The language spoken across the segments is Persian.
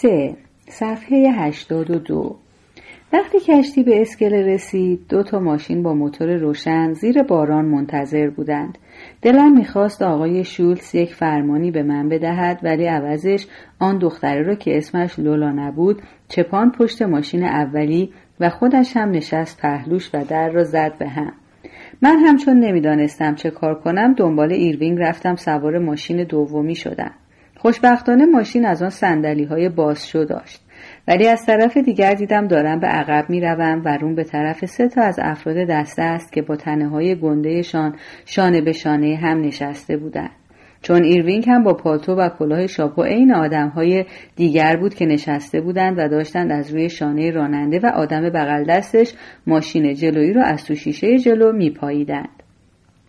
3. صفحه 82 وقتی کشتی به اسکله رسید دو تا ماشین با موتور روشن زیر باران منتظر بودند. دلم می‌خواست آقای شولتس یک فرمانی به من بدهد ولی عوضش آن دختره را که اسمش لولا نبود چپان پشت ماشین اولی و خودش هم نشست پهلوش و در را زد به هم. من هم چون نمی‌دانستم چه کار کنم دنبال ایروینگ رفتم سوار ماشین دومی شدم. خوشبختانه ماشین از آن صندلی های بازشو داشت ولی از طرف دیگر دیدم دارم به عقب می روم و روم به طرف سه تا از افراد دسته است که با تنه های گندهشان شانه به شانه هم نشسته بودند. چون ایروینگ هم با پالتو و کلاه شاپو عین آدم های دیگر بود که نشسته بودند و داشتند از روی شانه راننده و آدم بغل دستش ماشین جلویی را از تو شیشه جلو میپاییدند.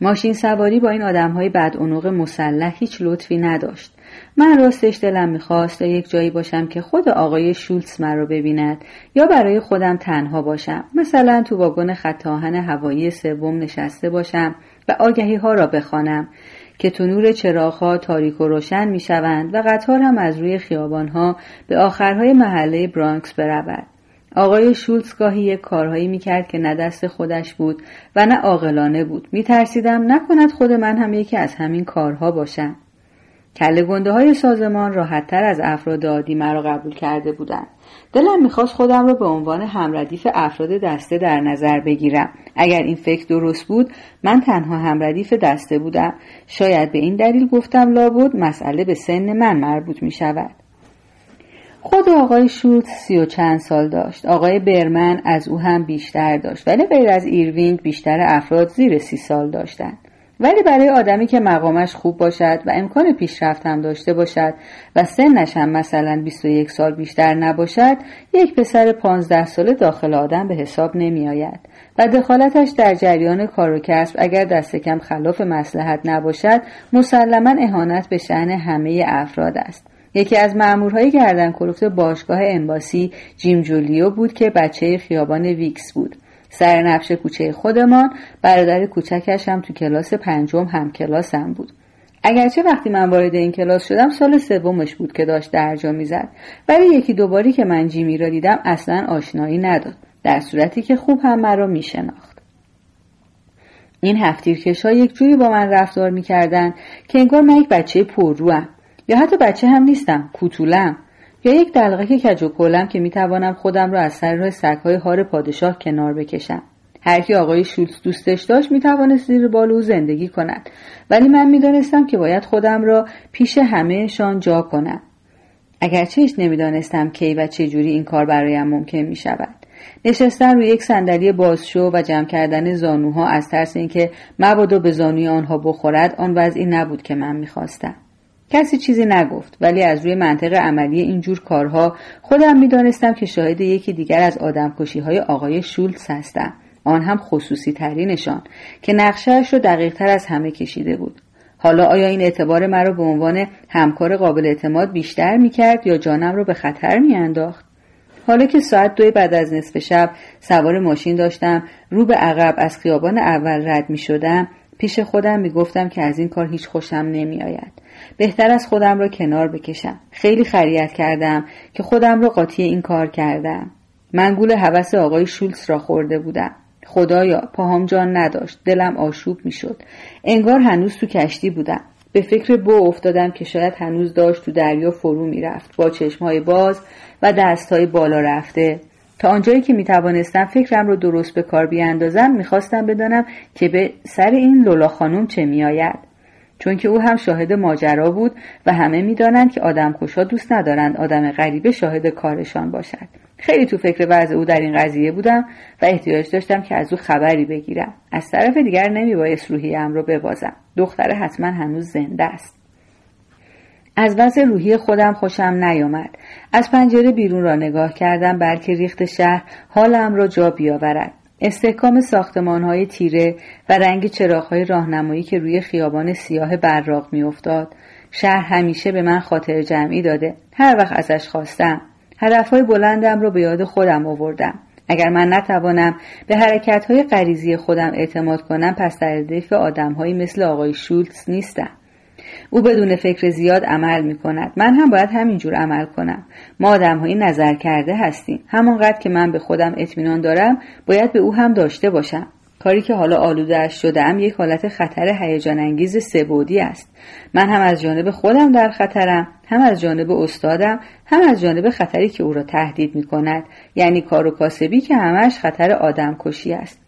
ماشین سواری با این آدم های بد مسلح هیچ لطفی نداشت. من راستش دلم می‌خواست یک جایی باشم که خود آقای شولتس مرا ببیند یا برای خودم تنها باشم. مثلا تو واگن خط آهن هوایی سوم نشسته باشم و آگهی ها را بخوانم که تو نور چراغها تاریک و روشن می‌شوند و قطار هم از روی خیابانها به آخرهای محله برانکس برود. آقای شولتس گاهی یک کارهایی می‌کرد که نه دست خودش بود و نه عاقلانه بود. میترسیدم نکند خود من هم یکی از همین کارها باشم. کله گنده های سازمان راحتتر از افراد عادی مرا قبول کرده بودند. دلم می‌خواست خودم را به عنوان همردیف افراد دسته در نظر بگیرم. اگر این فکر درست بود من تنها همردیف دسته بودم. شاید به این دلیل گفتم لابد مسئله به سن من مربوط می شود. خود آقای شولتس سی و چند سال داشت. آقای برمن از او هم بیشتر داشت. ولی غیر از ایروینگ بیشتر افراد زیر سی سال داشتند. ولی برای آدمی که مقامش خوب باشد و امکان پیشرفت هم داشته باشد و سنش هم مثلا 21 سال بیشتر نباشد یک پسر 15 ساله داخل آدم به حساب نمی آید و دخالتش در جریان کار و کسب اگر دست کم خلاف مسلحت نباشد مسلما اهانت به شعن همه افراد است. یکی از مأمورهای گردن کلفت باشگاه امباسی جیم جولیو بود که بچه خیابان ویکس بود. سر نبش کوچه خودمان برادر کوچکش هم تو کلاس پنجم هم کلاسم بود. اگرچه وقتی من وارد این کلاس شدم سال سومش بود که داشت درجا می‌زد. ولی یکی دوباری که من جیمی را دیدم اصلا آشنایی نداد در صورتی که خوب هم مرا میشناخت. این هفتیرکش ها یک جوری با من رفتار می‌کردند که انگار من یک بچه پرروم یا حتی بچه هم نیستم کوتولم. یا یک دلغک کج و کلم که می‌توانم خودم را از سر راه سگهای هار پادشاه کنار بکشم. هر کی آقای شولتز دوستش داشت می‌توانست زیر بالو زندگی کند. ولی من می‌دانستم که باید خودم را پیش همهشان جا کنم. اگرچه هیچ نمی‌دانستم کی و چه جوری این کار برایم ممکن می شود. نشستن روی یک صندلی بازشو و جمع کردن زانوها از ترس اینکه مبادا به زانوی آنها بخورد آن وضعی نبود که من می‌خواستم. کسی چیزی نگفت ولی از روی منطق عملی اینجور کارها خودم می‌دانستم که شاهد یکی دیگر از آدمکشی های آقای شولتس هستم آن هم خصوصی ترینشان که نقشهش رو دقیق تر از همه کشیده بود حالا آیا این اعتبار مرا به عنوان همکار قابل اعتماد بیشتر می کرد یا جانم را به خطر می انداخت؟ حالا که ساعت دوی بعد از نصف شب سوار ماشین داشتم رو به عقب از خیابان اول رد می شدم پیش خودم می گفتم که از این کار هیچ خوشم نمی آید. بهتر از خودم را کنار بکشم. خیلی خریت کردم که خودم را قاطی این کار کردم. من گول حوس آقای شولتس را خورده بودم. خدایا پاهام جان نداشت. دلم آشوب می‌شد. انگار هنوز تو کشتی بودم. به فکر بو افتادم که شاید هنوز داشت تو دریا فرو می‌رفت. با چشمهای باز و دستهای بالا رفته. تا آنجایی که می‌توانستم فکرم رو درست به کار بیاندازم می‌خواستم بدانم که به سر این لولا خانم چه میآید. چون که او هم شاهد ماجرا بود و همه می‌دانند که آدم کشا دوست ندارند آدم غریبه شاهد کارشان باشد. خیلی تو فکر وضع او در این قضیه بودم و احتیاج داشتم که از او خبری بگیرم. از طرف دیگر نمیبایست روحیم رو ببازم. دختره حتما هنوز زنده است. از وضع روحی خودم خوشم نیامد. از پنجره بیرون را نگاه کردم بلکه ریخت شهر حالم را جا بیاورد. استحکام ساختمان های تیره و رنگ چراغ های راهنمایی که روی خیابان سیاه براق میافتاد شهر همیشه به من خاطر جمعی داده. هر وقت ازش خواستم های بلندم رو به یاد خودم آوردم. اگر من نتوانم به حرکت های غریزی خودم اعتماد کنم پس در آدم های مثل آقای شولتز نیستم. او بدون فکر زیاد عمل می کند من هم باید همینجور عمل کنم. ما آدم نظر کرده هستیم. همانقدر که من به خودم اطمینان دارم باید به او هم داشته باشم. کاری که حالا آلودهاش شدم یک حالت خطر هیجان انگیز سبودی است. من هم از جانب خودم در خطرم هم از جانب استادم هم از جانب خطری که او را تهدید می کند یعنی کار و کاسبی که همش خطر آدم کشی است.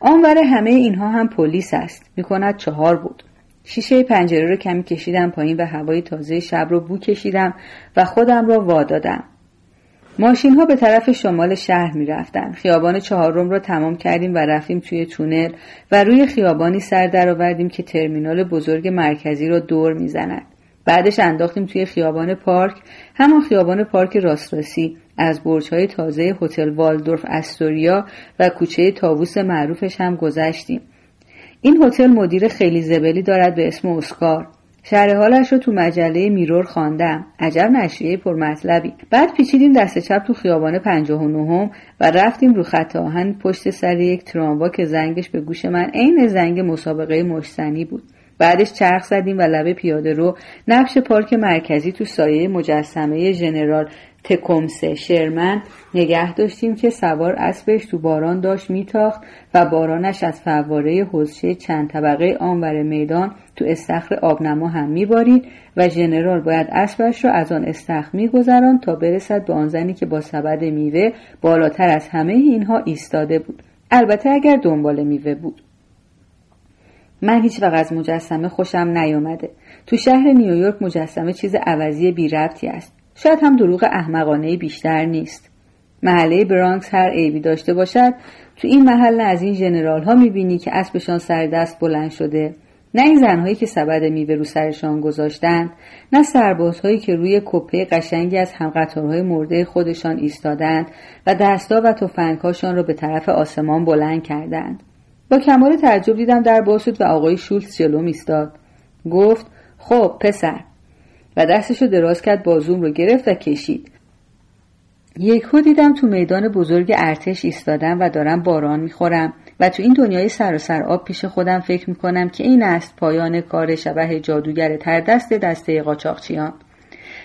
آنور همه اینها هم پلیس است. می کند چهار بود. شیشه پنجره رو کمی کشیدم پایین و هوای تازه شب رو بو کشیدم و خودم را وادادم ماشین ها به طرف شمال شهر می رفتن. خیابان چهارم را تمام کردیم و رفتیم توی تونل و روی خیابانی سر درآوردیم که ترمینال بزرگ مرکزی را دور می زند. بعدش انداختیم توی خیابان پارک همان خیابان پارک راستراسی از برج های تازه هتل والدورف استوریا و کوچه تاووس معروفش هم گذشتیم این هتل مدیر خیلی زبلی دارد به اسم اسکار. شهر حالش رو تو مجله میرور خواندم. عجب نشریه پرمطلبی. بعد پیچیدیم دست چپ تو خیابان پنجاه و نهم و رفتیم رو خط آهن پشت سر یک تراموا که زنگش به گوش من عین زنگ مسابقه مشتنی بود. بعدش چرخ زدیم و لبه پیاده رو نقش پارک مرکزی تو سایه مجسمه ژنرال تکومسه شرمن نگه داشتیم که سوار اسبش تو باران داشت میتاخت و بارانش از فواره حوزچه چند طبقه آنور میدان تو استخر آبنما هم میبارید و ژنرال باید اسبش را از آن استخر میگذران تا برسد به آن زنی که با سبد میوه بالاتر از همه اینها ایستاده بود. البته اگر دنبال میوه بود. من هیچ وقت از مجسمه خوشم نیامده تو شهر نیویورک مجسمه چیز عوضی بی ربطی است. شاید هم دروغ احمقانه بیشتر نیست. محله برانکس هر عیبی داشته باشد تو این محله از این جنرال ها می‌بینی که اسبشان سر دست بلند شده. نه این زنهایی که سبد میوه رو سرشان گذاشتند نه سربازهایی که روی کپه قشنگی از همقطارهای مرده خودشان ایستادند و دستا و تفنگهاشان را به طرف آسمان بلند کردند. با کمال تعجب دیدم در باز و آقای شولتز جلو ایستاد گفت خب پسر. و دستشو دراز کرد بازوم رو گرفت و کشید. یکو دیدم تو میدان بزرگ ارتش ایستادم و دارم باران می‌خورم و تو این دنیای سر آب پیش خودم فکر می‌کنم که این است پایان کار شبه جادوگر تر دست دسته قاچاقچیان.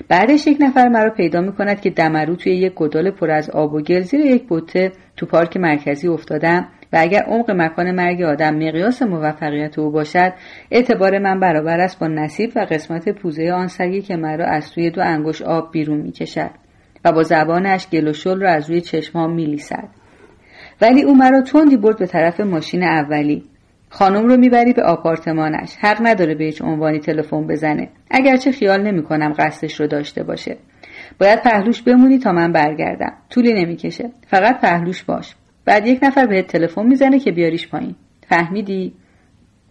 بعدش یک نفر مرا پیدا می‌کند که دمرو توی یک گدال پر از آب و گل زیر یک بوته تو پارک مرکزی افتادم. و اگر عمق مکان مرگ آدم مقیاس موفقیت او باشد اعتبار من برابر است با نصیب و قسمت پوزه آن سگی که مرا از توی دو انگوش آب بیرون می‌کشد و با زبانش گل و شل را از روی چشمام میلیسد. ولی او مرا تندی برد به طرف ماشین اولی. خانم رو می‌بری به آپارتمانش. حق نداره به هیچ عنوانی تلفن بزنه. اگرچه خیال نمی‌کنم قصدش رو داشته باشه. باید پهلوش بمونی تا من برگردم. طولی نمی‌کشه. فقط پهلوش باش. بعد یک نفر بهت تلفن می‌زنه که بیاریش پایین. فهمیدی؟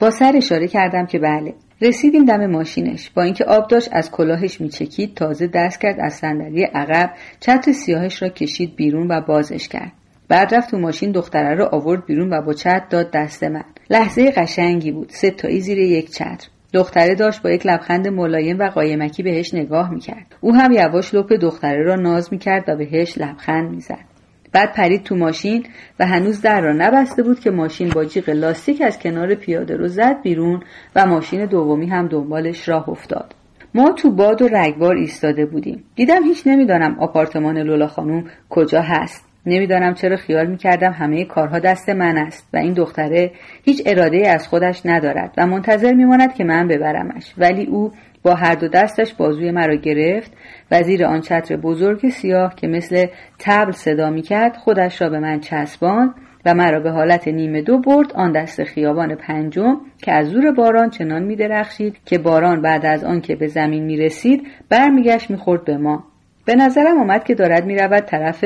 با سر اشاره کردم که بله. رسیدیم دم ماشینش. با اینکه آب داشت از کلاهش میچکید تازه دست کرد از صندلی عقب چتر سیاهش را کشید بیرون و بازش کرد. بعد رفت تو ماشین دختره رو آورد بیرون و با چتر داد دست من. لحظه قشنگی بود. سه تایی زیر یک چتر. دختره داشت با یک لبخند ملایم و قایمکی بهش نگاه می‌کرد. او هم یواش لپ دختره را ناز می‌کرد و بهش لبخند می‌زد. بعد پرید تو ماشین و هنوز در را نبسته بود که ماشین با جیغ لاستیک از کنار پیاده رو زد بیرون و ماشین دومی هم دنبالش راه افتاد. ما تو باد و رگبار ایستاده بودیم. دیدم هیچ نمی‌دانم آپارتمان لولا خانوم کجا هست. نمی‌دانم چرا خیال می‌کردم همه کارها دست من است و این دختره هیچ اراده از خودش ندارد و منتظر میماند که من ببرمش. ولی او با هر دو دستش بازوی مرا گرفت. و زیر آن چتر بزرگ سیاه که مثل تبل صدا می‌کرد خودش را به من چسباند و مرا به حالت نیمه دو برد. آن دست خیابان پنجم که از زور باران چنان می درخشید که باران بعد از آن که به زمین می رسید برمیگشت می‌خورد به ما. به نظرم آمد که دارد می‌رود طرف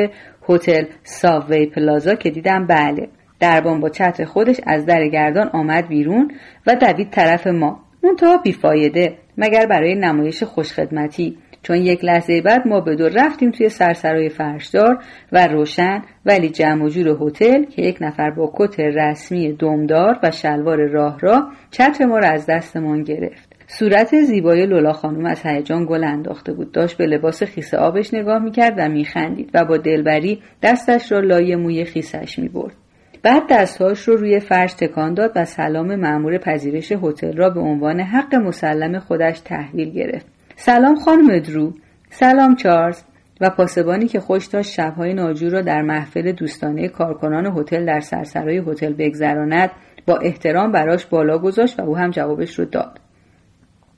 هتل ساوی پلازا که دیدم بله. دربان با چتر خودش از در گردان آمد بیرون و دوید طرف ما. منتها بیفایده. مگر برای نمایش خوشخدمتی. چون یک لحظه بعد ما به دور رفتیم توی سرسرای فرشدار و روشن ولی جمع و جور هتل که یک نفر با کت رسمی دمدار و شلوار راه را چتر ما را از دستمان گرفت. صورت زیبای لولا خانم از هیجان گل انداخته بود. داشت به لباس خیس آبش نگاه می‌کرد و میخندید و با دلبری دستش را لای موی خیسش می‌برد. بعد دستهاش رو روی فرش تکان داد و سلام مأمور پذیرش هتل را به عنوان حق مسلم خودش تحویل گرفت. سلام خانم درو. سلام چارلز. و پاسبانی که خوش داشت شبهای ناجور را در محفل دوستانه کارکنان هتل در سرسرای هتل بگذراند با احترام براش بالا گذاشت و او هم جوابش رو داد.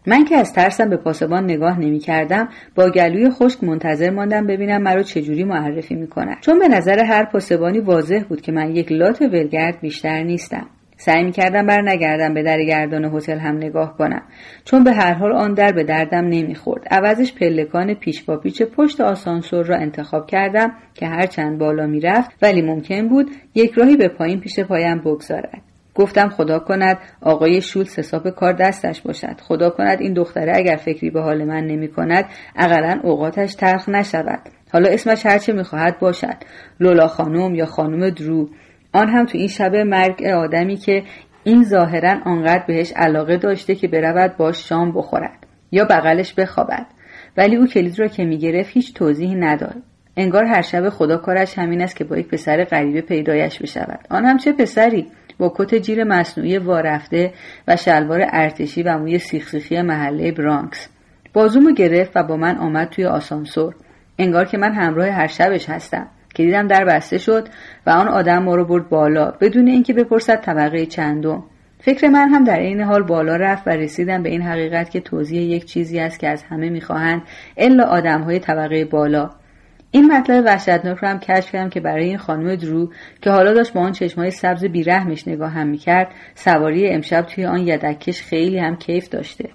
من که از ترسم به پاسبان نگاه نمی کردم با گلوی خشک منتظر ماندم ببینم مرا چجوری معرفی می کند چون به نظر هر پاسبانی واضح بود که من یک لات ولگرد بیشتر نیستم. سعی می کردم بر نگردم به در گردان هتل هم نگاه کنم. چون به هر حال آن در به دردم نمی‌خورد. عوضش پلکان پیش با پیچ پشت آسانسور را انتخاب کردم که هرچند بالا می‌رفت ولی ممکن بود یک راهی به پایین پیش پایم بگذارد. گفتم خدا کند آقای شولز حساب کار دستش باشد. خدا کند این دختره اگر فکری به حال من نمی کند اقلا اوقاتش تلخ نشود. حالا اسمش هرچه می‌خواهد باشد. لولا خانم یا خانم درو. آن هم تو این شب مرگ آدمی که این ظاهرا آنقدر بهش علاقه داشته که برود باش شام بخورد یا بغلش بخوابد. ولی او کلید را که می‌گرفت هیچ توضیحی نداد. انگار هر شب خدا کارش همین است که با یک پسر غریبه پیدایش بشود. آن هم چه پسری؟ با کت جیر مصنوعی وارفته و شلوار ارتشی و موی سیخسیخی محله برانکس. بازومو گرفت و با من آمد توی آسانسور. انگار که من همراه هر شبش هستم. که دیدم در بسته شد و آن آدم ما رو برد بالا بدون اینکه بپرسد طبقه چندم. فکر من هم در این حال بالا رفت و رسیدم به این حقیقت که توضیح یک چیزی است که از همه می‌خواهند الا آدم های طبقه بالا. این مطلب وحشتناک رو هم کشف کردم که برای این خانم درو که حالا داشت با آن چشمای سبز بیرحمش نگاه هم می‌کرد سواری امشب توی آن یدکش خیلی هم کیف داشته.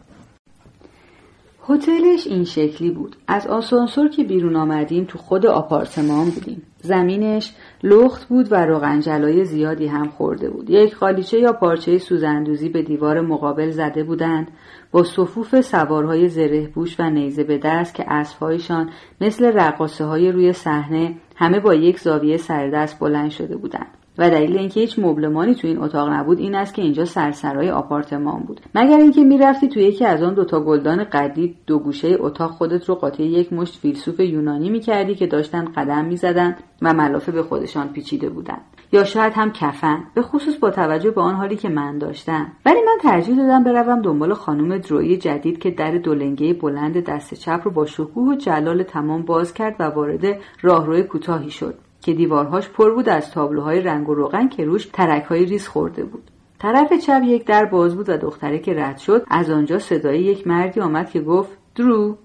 هتلش این شکلی بود. از آسانسور که بیرون آمدیم تو خود آپارتمان بودیم. زمینش لخت بود و روغنجلای زیادی هم خورده بود. یک خالیچه یا پارچه سوزندوزی به دیوار مقابل زده بودند با صفوف سوارهای زره و نیزه به دست که اسبهایشان مثل رقاصه های روی صحنه همه با یک زاویه سردست بلند شده بودند. و دلیل اینکه هیچ مبلمانی تو این اتاق نبود این است که اینجا سرسرای آپارتمان بود. مگر اینکه می‌رفتی تو یکی از آن دوتا گلدان قدی دو گوشه اتاق خودت رو قاطع یک مشت فیلسوف یونانی می‌کردی که داشتن قدم می‌زدند و ملافه به خودشان پیچیده بودند. یا شاید هم کفن به خصوص با توجه به آن حالی که من داشتم. ولی من ترجیح دادم بروم دنبال خانم دروی جدید که در دولنگه بلند دست چپ رو با شکوه و جلال تمام باز کرد و وارد راهروی کوتاهی شد. که دیوارهاش پر بود از تابلوهای رنگ و روغن که روش ترکهای ریز خورده بود. طرف چپ یک در باز بود و دختره که رد شد از آنجا صدای یک مردی آمد که گفت درو.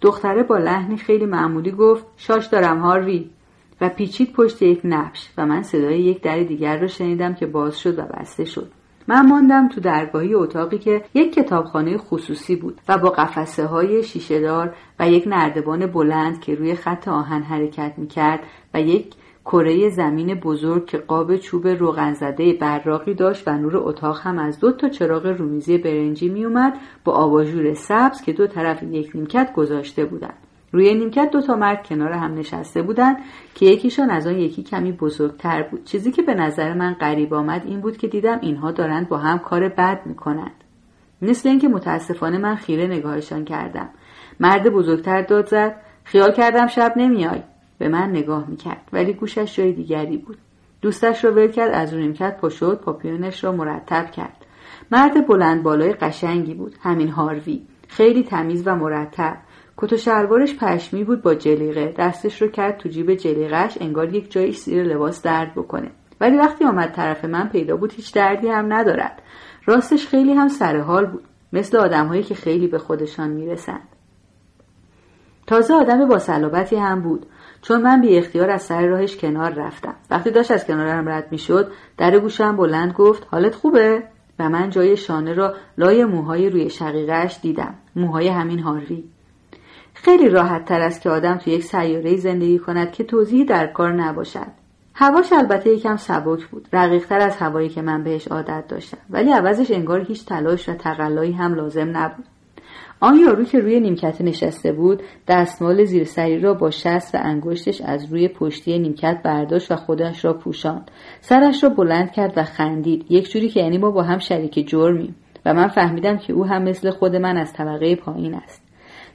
دختره با لحنی خیلی معمولی گفت شاش دارم هاروی. و پیچید پشت یک نبش و من صدای یک در دیگر را شنیدم که باز شد و بسته شد. من ماندم تو درگاهی اتاقی که یک کتابخانه خصوصی بود و با قفسه های شیشهدار و یک نردبان بلند که روی خط آهن حرکت می‌کرد و یک کره زمین بزرگ که قاب چوب روغن زده براقی داشت و نور اتاق هم از دو تا چراغ رومیزی برنجی میومد با آباژور سبز که دو طرف یک نیمکت گذاشته بودند. روی نیمکت دو تا مرد کنار هم نشسته بودند که یکیشان از آن یکی کمی بزرگتر بود. چیزی که به نظر من غریب آمد این بود که دیدم اینها دارند با هم کار بد می‌کنند مثل اینکه متاسفانه من خیره نگاهشان کردم. مرد بزرگتر داد زد خیال کردم شب نمیای. به من نگاه می‌کرد ولی گوشش جای دیگری بود. دوستش را ول کرد از نیمکت پا شد پاپیونش را مرتب کرد. مرد بلند بالای قشنگی بود همین هاروی. خیلی تمیز و مرتب. کت و شلوارش پشمی بود با جلیقه. دستش رو کرد تو جیب جلیقهش انگار یک جایی سیر لباس درد بکنه. ولی وقتی آمد طرف من پیدا بود هیچ دردی هم ندارد. راستش خیلی هم سرحال بود مثل آدمهایی که خیلی به خودشان می‌رسند. تازه آدم با صلابتی هم بود. چون من بی اختیار از سر راهش کنار رفتم. وقتی داشت از کنارم رد می‌شد در گوشم بلند گفت حالت خوبه؟ و من جای شانه را لای موهای روی شقیقهش دیدم. موهای همین هاروی. خیلی راحت تر است که آدم تو یک سیاره زندگی کند که توضیحی در کار نباشد. هواش البته یکم سبک بود رقیقتر از هوایی که من بهش عادت داشتم. ولی عوضش انگار هیچ تلاش و تقلایی هم لازم نبود. آن یارو که روی نیمکت نشسته بود دستمال زیر سری را با شست و انگشتش از روی پشتی نیمکت برداشت و خودش را پوشاند. سرش را بلند کرد و خندید. یک جوری که یعنی ما با هم شریک جرمیم و من فهمیدم که او هم مثل خود من از طبقه پایین است.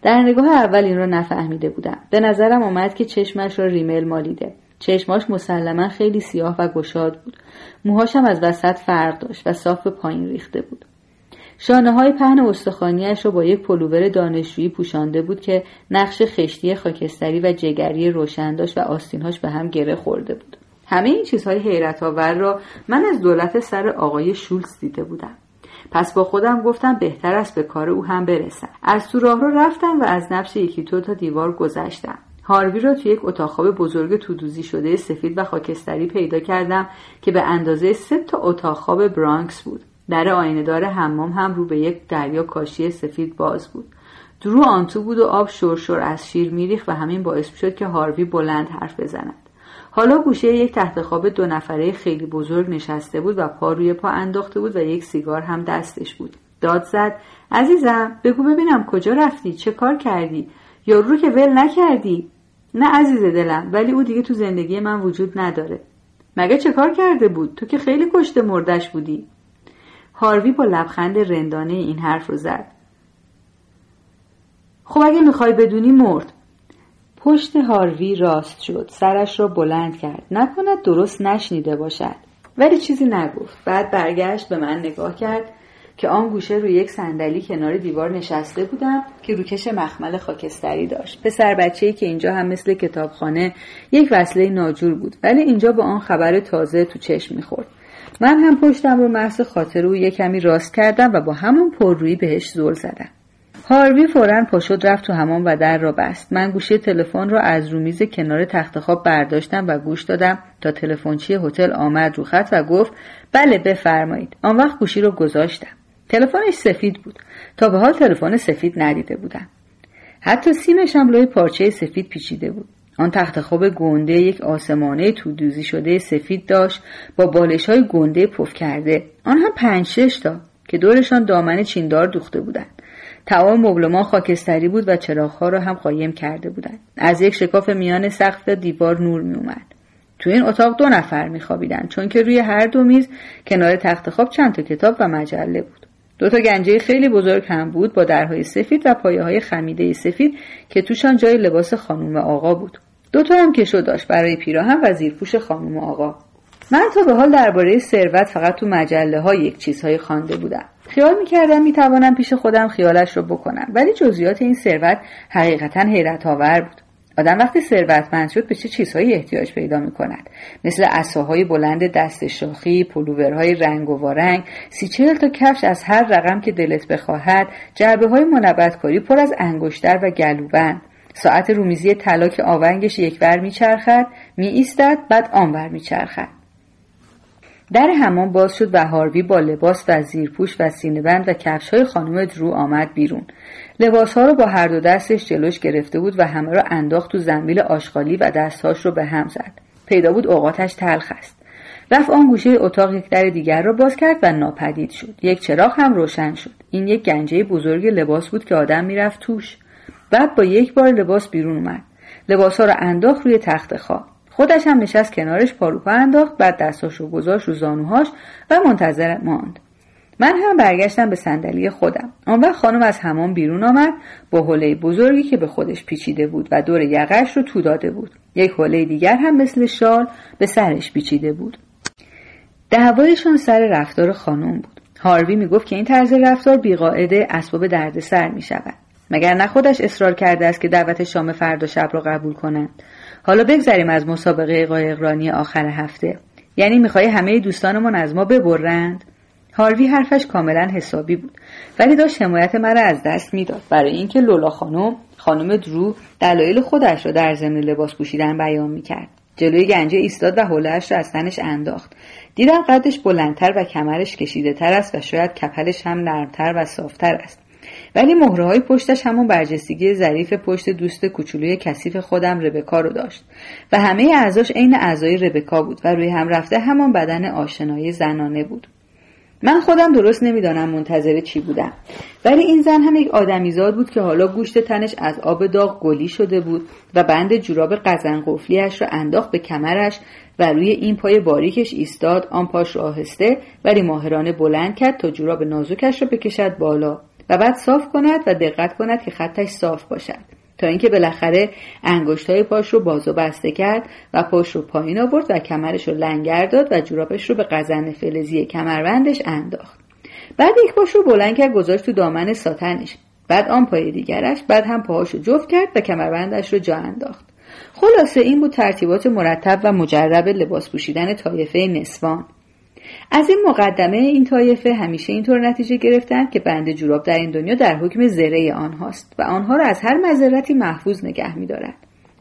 در نگاه اول این را نفهمیده بودم. به نظرم آمد که چشمش را ریمل مالیده. چشماش مسلما خیلی سیاه و گشاد بود. موهاشم از وسط فرق داشت و صاف به پایین ریخته بود. شانه های پهن استخانیش را با یک پلوور دانشجویی پوشانده بود که نقش خشتی خاکستری و جگری روشن داشت و آستینهاش به هم گره خورده بود. همه این چیزهای حیرت آور را من از دولت سر آقای شولز دیده بودم. پس با خودم گفتم بهتر است به کار او هم برسم. از تو راه رو رفتم و از نفش یکی تو تا دیوار گذشتم. هاروی را توی یک اتاق بزرگ تودوزی شده سفید و خاکستری پیدا کردم که به اندازه سه تا اتاق خواب برانکس بود. در آینهدار حمام هم رو به یک دریا کاشی سفید باز بود. درو آنتو بود و آب شرشر از شیر میریخت و همین باعث شد که هاروی بلند حرف بزند. حالا گوشه یک تخت خواب دو نفره خیلی بزرگ نشسته بود و پا روی پا انداخته بود و یک سیگار هم دستش بود. داد زد عزیزم بگو ببینم کجا رفتی؟ چه کار کردی؟ یا رو که ول نکردی؟ نه عزیز دلم ولی او دیگه تو زندگی من وجود نداره. مگه چه کار کرده بود؟ تو که خیلی کشته مردش بودی. هاروی با لبخند رندانه این حرف رو زد. خب اگه می‌خوای بدونی مرد. پشت هاروی راست شد. سرش را بلند کرد. نکند درست نشنیده باشد. ولی چیزی نگفت. بعد برگشت به من نگاه کرد که آن گوشه روی یک صندلی کنار دیوار نشسته بودم که روکش مخمل خاکستری داشت. پسر بچه‌ای که اینجا هم مثل کتابخانه یک وصله ناجور بود. ولی اینجا با آن خبر تازه تو چشم می‌خورد. من هم پشتم رو محض خاطر او یک کمی راست کردم و با همون پررویی بهش زل زدم. هاروی فورا پاشد رفت تو همون و در را بست. من گوشی تلفن را از رو میز کنار تخت خواب برداشتم و گوش دادم. تا تلفنچی هتل آمد رو خط و گفت بله بفرمایید. آن وقت گوشی رو گذاشتم. تلفنش سفید بود. تا به حال تلفن سفید ندیده بودم. حتی سیمش هم لای پارچه سفید پیچیده بود. آن تخت خواب گنده یک آسمانه تودوزی شده سفید داشت با بالش های گنده پف کرده. آن هم پنج شش تا که دورشان دامن چیندار دوخته بودند. تمام مبلمان خاکستری بود و چراغها را هم قایم کرده بودند. از یک شکاف میان سقف دیوار نور می اومد تو این اتاق دو نفر میخوابیدند چون که روی هر دو میز کنار تخت خواب چند تا کتاب و مجله بود. دو تا گنجه خیلی بزرگ هم بود با درهای سفید و پایه های خمیده سفید که توشان جای لباس خانم آقا بود. دو تا هم کشو داشت برای پیراهن و زیرپوش خانم آقا. من تا به حال درباره ثروت فقط تو مجله ها یک چیزهایی خوانده بودم. خیال می‌کردم می‌توانم پیش خودم خیالش رو بکنم. ولی جزئیات این ثروت حقیقتا حیرت آور بود. آدم وقتی ثروتمند شد به چه چیزهایی احتیاج پیدا می کند مثل اساهای بلند دست شاخی پلوورهای رنگ و وارنگ سی چهل تا کفش از هر رقم که دلت بخواهد جعبه های منبتکاری پر از انگشتر و گلوبند. ساعت رومیزی طلا که آونگش یکور میچرخد می ایستد بعد آنور میچرخد. در همان باز شد و هاروی با لباس و زیرپوش و سینهبند و کفش های خانم درو آمد بیرون. لباس ها رو با هر دو دستش جلوش گرفته بود و همه را انداخت تو زنبیل آشغالی و دستهاش رو به هم زد. پیدا بود اوقاتش تلخ است. رفت آن گوشه اتاق یک در دیگر را باز کرد و ناپدید شد. یک چراغ هم روشن شد. این یک گنجه بزرگ لباس بود که آدم می‌رفت توش. بعد با یک بار لباس بیرون اومد. لباس ها را انداخت روی تخت خواب. خودش هم نشست کنارش پاروپا انداخت بعد دستاش رو گذاشت رو زانوهاش و منتظر ماند. من هم برگشتم به صندلی خودم. آن وقت خانم از همان بیرون آمد با حوله بزرگی که به خودش پیچیده بود و دور یقش رو تو داده بود. یک حوله دیگر هم مثل شال به سرش پیچیده بود. دعوایشان سر رفتار خانم بود. هاروی می‌گفت که این طرز رفتار بیقاعده اسباب دردسر می شود مگر نه خودش اصرار کرده است که دعوت شام فردا شب را قبول کنند حالا بگذریم از مسابقه قایقرانی آخر هفته. یعنی می‌خوای همه دوستانمون از ما ببرند؟ هاروی حرفش کاملا حسابی بود. ولی داشت حمایت مرا از دست می‌داد. برای اینکه لولا خانم خانم درو دلایل خودش را در ضمن لباس پوشیدن بیان می‌کرد. جلوی گنجه ایستاد و حولهاش را از تنش انداخت. دیدم قدش بلندتر و کمرش کشیده تر است و شاید کپلش هم نرمتر و صافتر است. ولی مهره های پشتش همون برجستگی ظریف پشت دوست کوچولوی کثیف خودم ربکا رو داشت و همه اعضاش عین اعضای ربکا بود و روی هم رفته همان بدن آشنایی زنانه بود. من خودم درست نمی‌دانم منتظر چی بودم. ولی این زن هم یک آدمیزاد بود که حالا گوشت تنش از آب داغ گلی شده بود و بند جوراب قزن قفلیش را انداخت به کمرش و روی این پای باریکش ایستاد آن پاش را آهسته ولی ماهرانه بلند کرد تا جوراب نازکش را بکشد بالا. بعد صاف کند و دقت کند که خطش صاف باشد. تا اینکه بالاخره های پاش رو باز و بسته کرد و پاش رو پایین آورد و کمرش رو لنگر داد و جورابش رو به قزن فلزی کمربندش انداخت. بعد یک پاش رو بلند کرد گذاشت تو دامن ساتنش. بعد آن پای دیگرش بعد هم پاهاش رو جفت کرد و کمربندش رو جا انداخت. خلاصه این بود ترتیبات مرتب و مجرب لباس پوشیدن طایفه نسوان. از این مقدمه این طایفه همیشه اینطور نتیجه گرفتند که بند جوراب در این دنیا در حکم زره آنهاست و آنها را از هر مذرتی محفوظ نگه میدارد.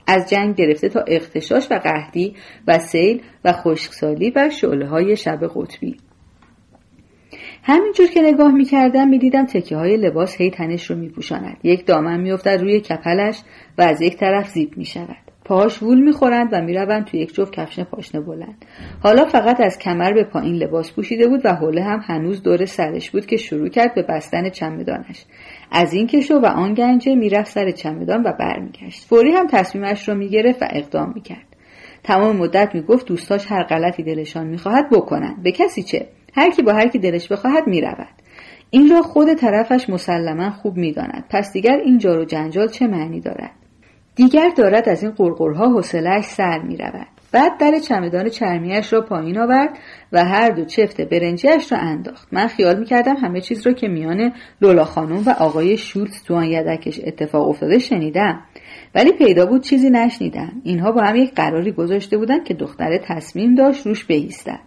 از جنگ گرفته تا اختشاش و قهدی و سیل و خشکسالی و شعله های شب قطبی. همینجور که نگاه می‌کردم می‌دیدم تکه های لباس هی تنش رو میپوشاند. یک دامن میافتد روی کپلش و از یک طرف زیب می‌شود. پاهاش وول می‌خورند و می‌روند توی یک جفت کفش پاشنه بلند. حالا فقط از کمر به پایین لباس پوشیده بود و حوله هم هنوز دور سرش بود که شروع کرد به بستن چمدانش. از این کشو و آن گنجه می‌رفت سر چمدان و برمیگشت. فوری هم تصمیمش را می‌گرفت و اقدام می‌کرد. تمام مدت می‌گفت دوستاش هر غلطی دلشان می‌خواهد بکنند به کسی چه؟ هر کی با هر کی دلش بخواهد می‌رود. این را خود طرفش مسلما خوب می‌داند. پس دیگر این جار و جنجال چه معنی دارد؟ دیگر دارد از این قرقرها حوصلهاش سر می رود. بعد در چمدان چرمیش را پایین آورد و هر دو چفت برنجیش را انداخت. من خیال می‌کردم همه چیز را که میان لولا خانم و آقای شولتز تو آن یدکش اتفاق افتاده شنیدم. ولی پیدا بود چیزی نشنیدم. اینها با هم یک قراری گذاشته بودند که دختره تصمیم داشت روش بایستد.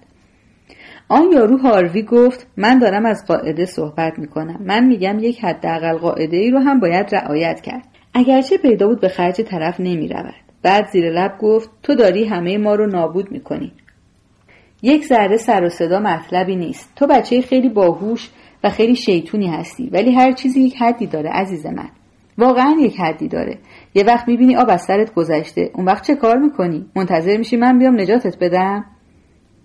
آن یارو هاروی گفت من دارم از قاعده صحبت می‌کنم. من میگم یک حداقل قاعده ای رو هم باید رعایت کرد. اگرچه پیدا بود به خرج طرف نمی رود. بعد زیر لب گفت تو داری همه ما رو نابود می‌کنی. یک ذره سر و صدا مطلبی نیست. تو بچه خیلی باهوش و خیلی شیطونی هستی ولی هر چیزی یک حدی داره عزیز من. واقعا یک حدی داره. یه وقت می‌بینی آب از سرت گذشته. اون وقت چه کار می‌کنی؟ منتظر میشی من بیام نجاتت بدم؟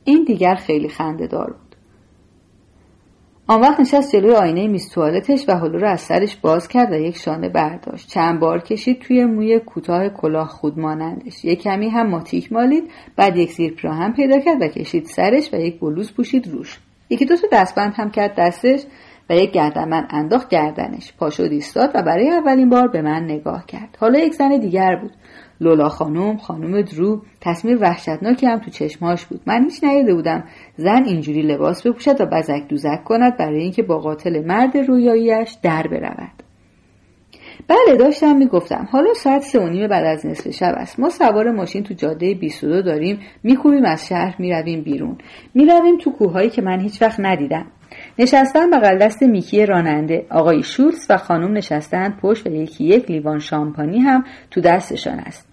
این دیگر خیلی خنده دار. آن وقت نشست جلوی آینه میز توالتش و حلو رو از سرش باز کرد و یک شانه برداشت. چند بار کشید توی موی کوتاه کلاه خود مانندش. یک کمی هم ماتیک مالید بعد یک زیر پیراهن پیدا کرد و کشید سرش و یک بلوز پوشید روش. یکی دو تا دستبند هم کرد دستش و یک گردنبند انداخت گردنش. پاشو ایستاد و برای اولین بار به من نگاه کرد. حالا یک زن دیگر بود. لولا خانم خانم درو تصمیم وحشتناکی هم تو چشمهاش بود. من هیچ نیده بودم زن اینجوری لباس بپوشد و بزک دوزک کند برای اینکه با قاتل مرد رویاییش در برود. بله داشتم می‌گفتم. حالا ساعت سه و نیم بعد از نصف شب است. ما سوار ماشین تو جاده 22 داریم میکوبیم از شهر می‌رویم بیرون. می‌رویم تو کوههایی که من هیچ وقت ندیدم. نشستن بغل دست میکی راننده آقای شولز و خانم نشستند پشت و یکی یک لیوان شامپانی هم تو دستشان است.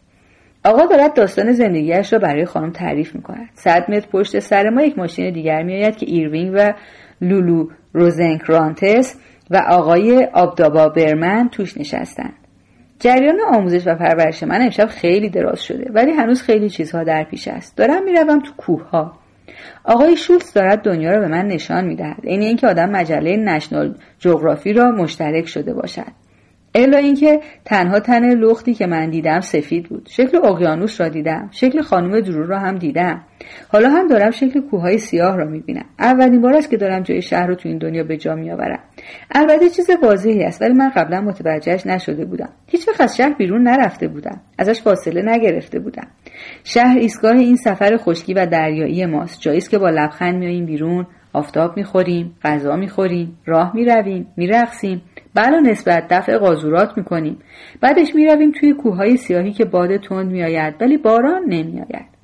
آقا دارد داستان زندگیش را برای خانم تعریف می‌کند. صد متر پشت سر ما یک ماشین دیگر میآید که ایروینگ و لولو روزنکرانتس و آقای آبادابا برمن توش نشستند. جریان آموزش و پرورش من امشب خیلی دراز شده ولی هنوز خیلی چیزها در پیش است. دارم می‌روم تو کوه ها آقای شولتز دارد دنیا را به من نشان می‌دهد عین اینکه آدم مجله نشنال جغرافی را مشترک شده باشد. الا اینکه تنها تن لختی که من دیدم سفید بود. شکل اقیانوس را دیدم. شکل خانم درو را هم دیدم. حالا هم دارم شکل کوههای سیاه را می‌بینم. اولین بار است که دارم جای شهر رو تو این دنیا به جا میآورم. البته چیز واضحی است ولی من قبلا متوجهش نشده بودم. هیچ وقت از شهر بیرون نرفته بودم. ازش فاصله نگرفته بودم. شهر ایستگاه این سفر خشکی و دریایی ماست. جایی که با لبخند میاییم بیرون آفتاب می‌خوریم غذا می‌خوریم راه می‌رویم میرقصیم. بلا نسبت دفع قازورات می‌کنیم. بعدش می‌رویم توی کوههای سیاهی که باد تند میآید ولی باران نمیآید.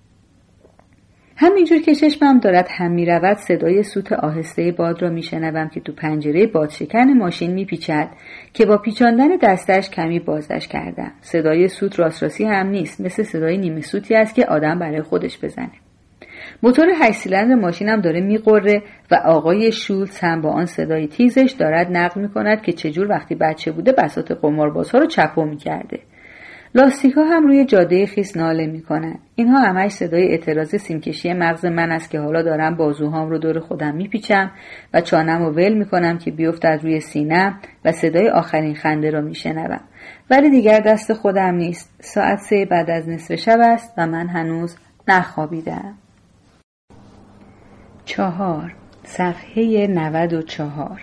همینجور که چشمم دارد هم می‌رود صدای سوت آهسته باد را میشنوم که تو پنجره بادشکن ماشین میپیچد که با پیچاندن دستش کمی بازش کردم. صدای سوت راست هم نیست مثل صدای نیمه سوتی است که آدم برای خودش بزنه. موتور هشت سیلندر ماشینم داره میقره و آقای شولز هم با آن صدای تیزش دارد نقل می‌کند که چجور وقتی بچه بوده بسات قماربازها رو چپو می‌کرده. لاستیک ها هم روی جاده خیس ناله می‌کنند. اینها همش صدای اعتراض سیمکشی مغز من است که حالا دارم بازوهام رو دور خودم میپیچم و چانم و ول می‌کنم که بیفتد روی سینه و صدای آخرین خنده را میشنوم. ولی دیگر دست خودم نیست. ساعت سه بعد از نصف شب است و من هنوز نخوابیدم. چهار. صفحه 94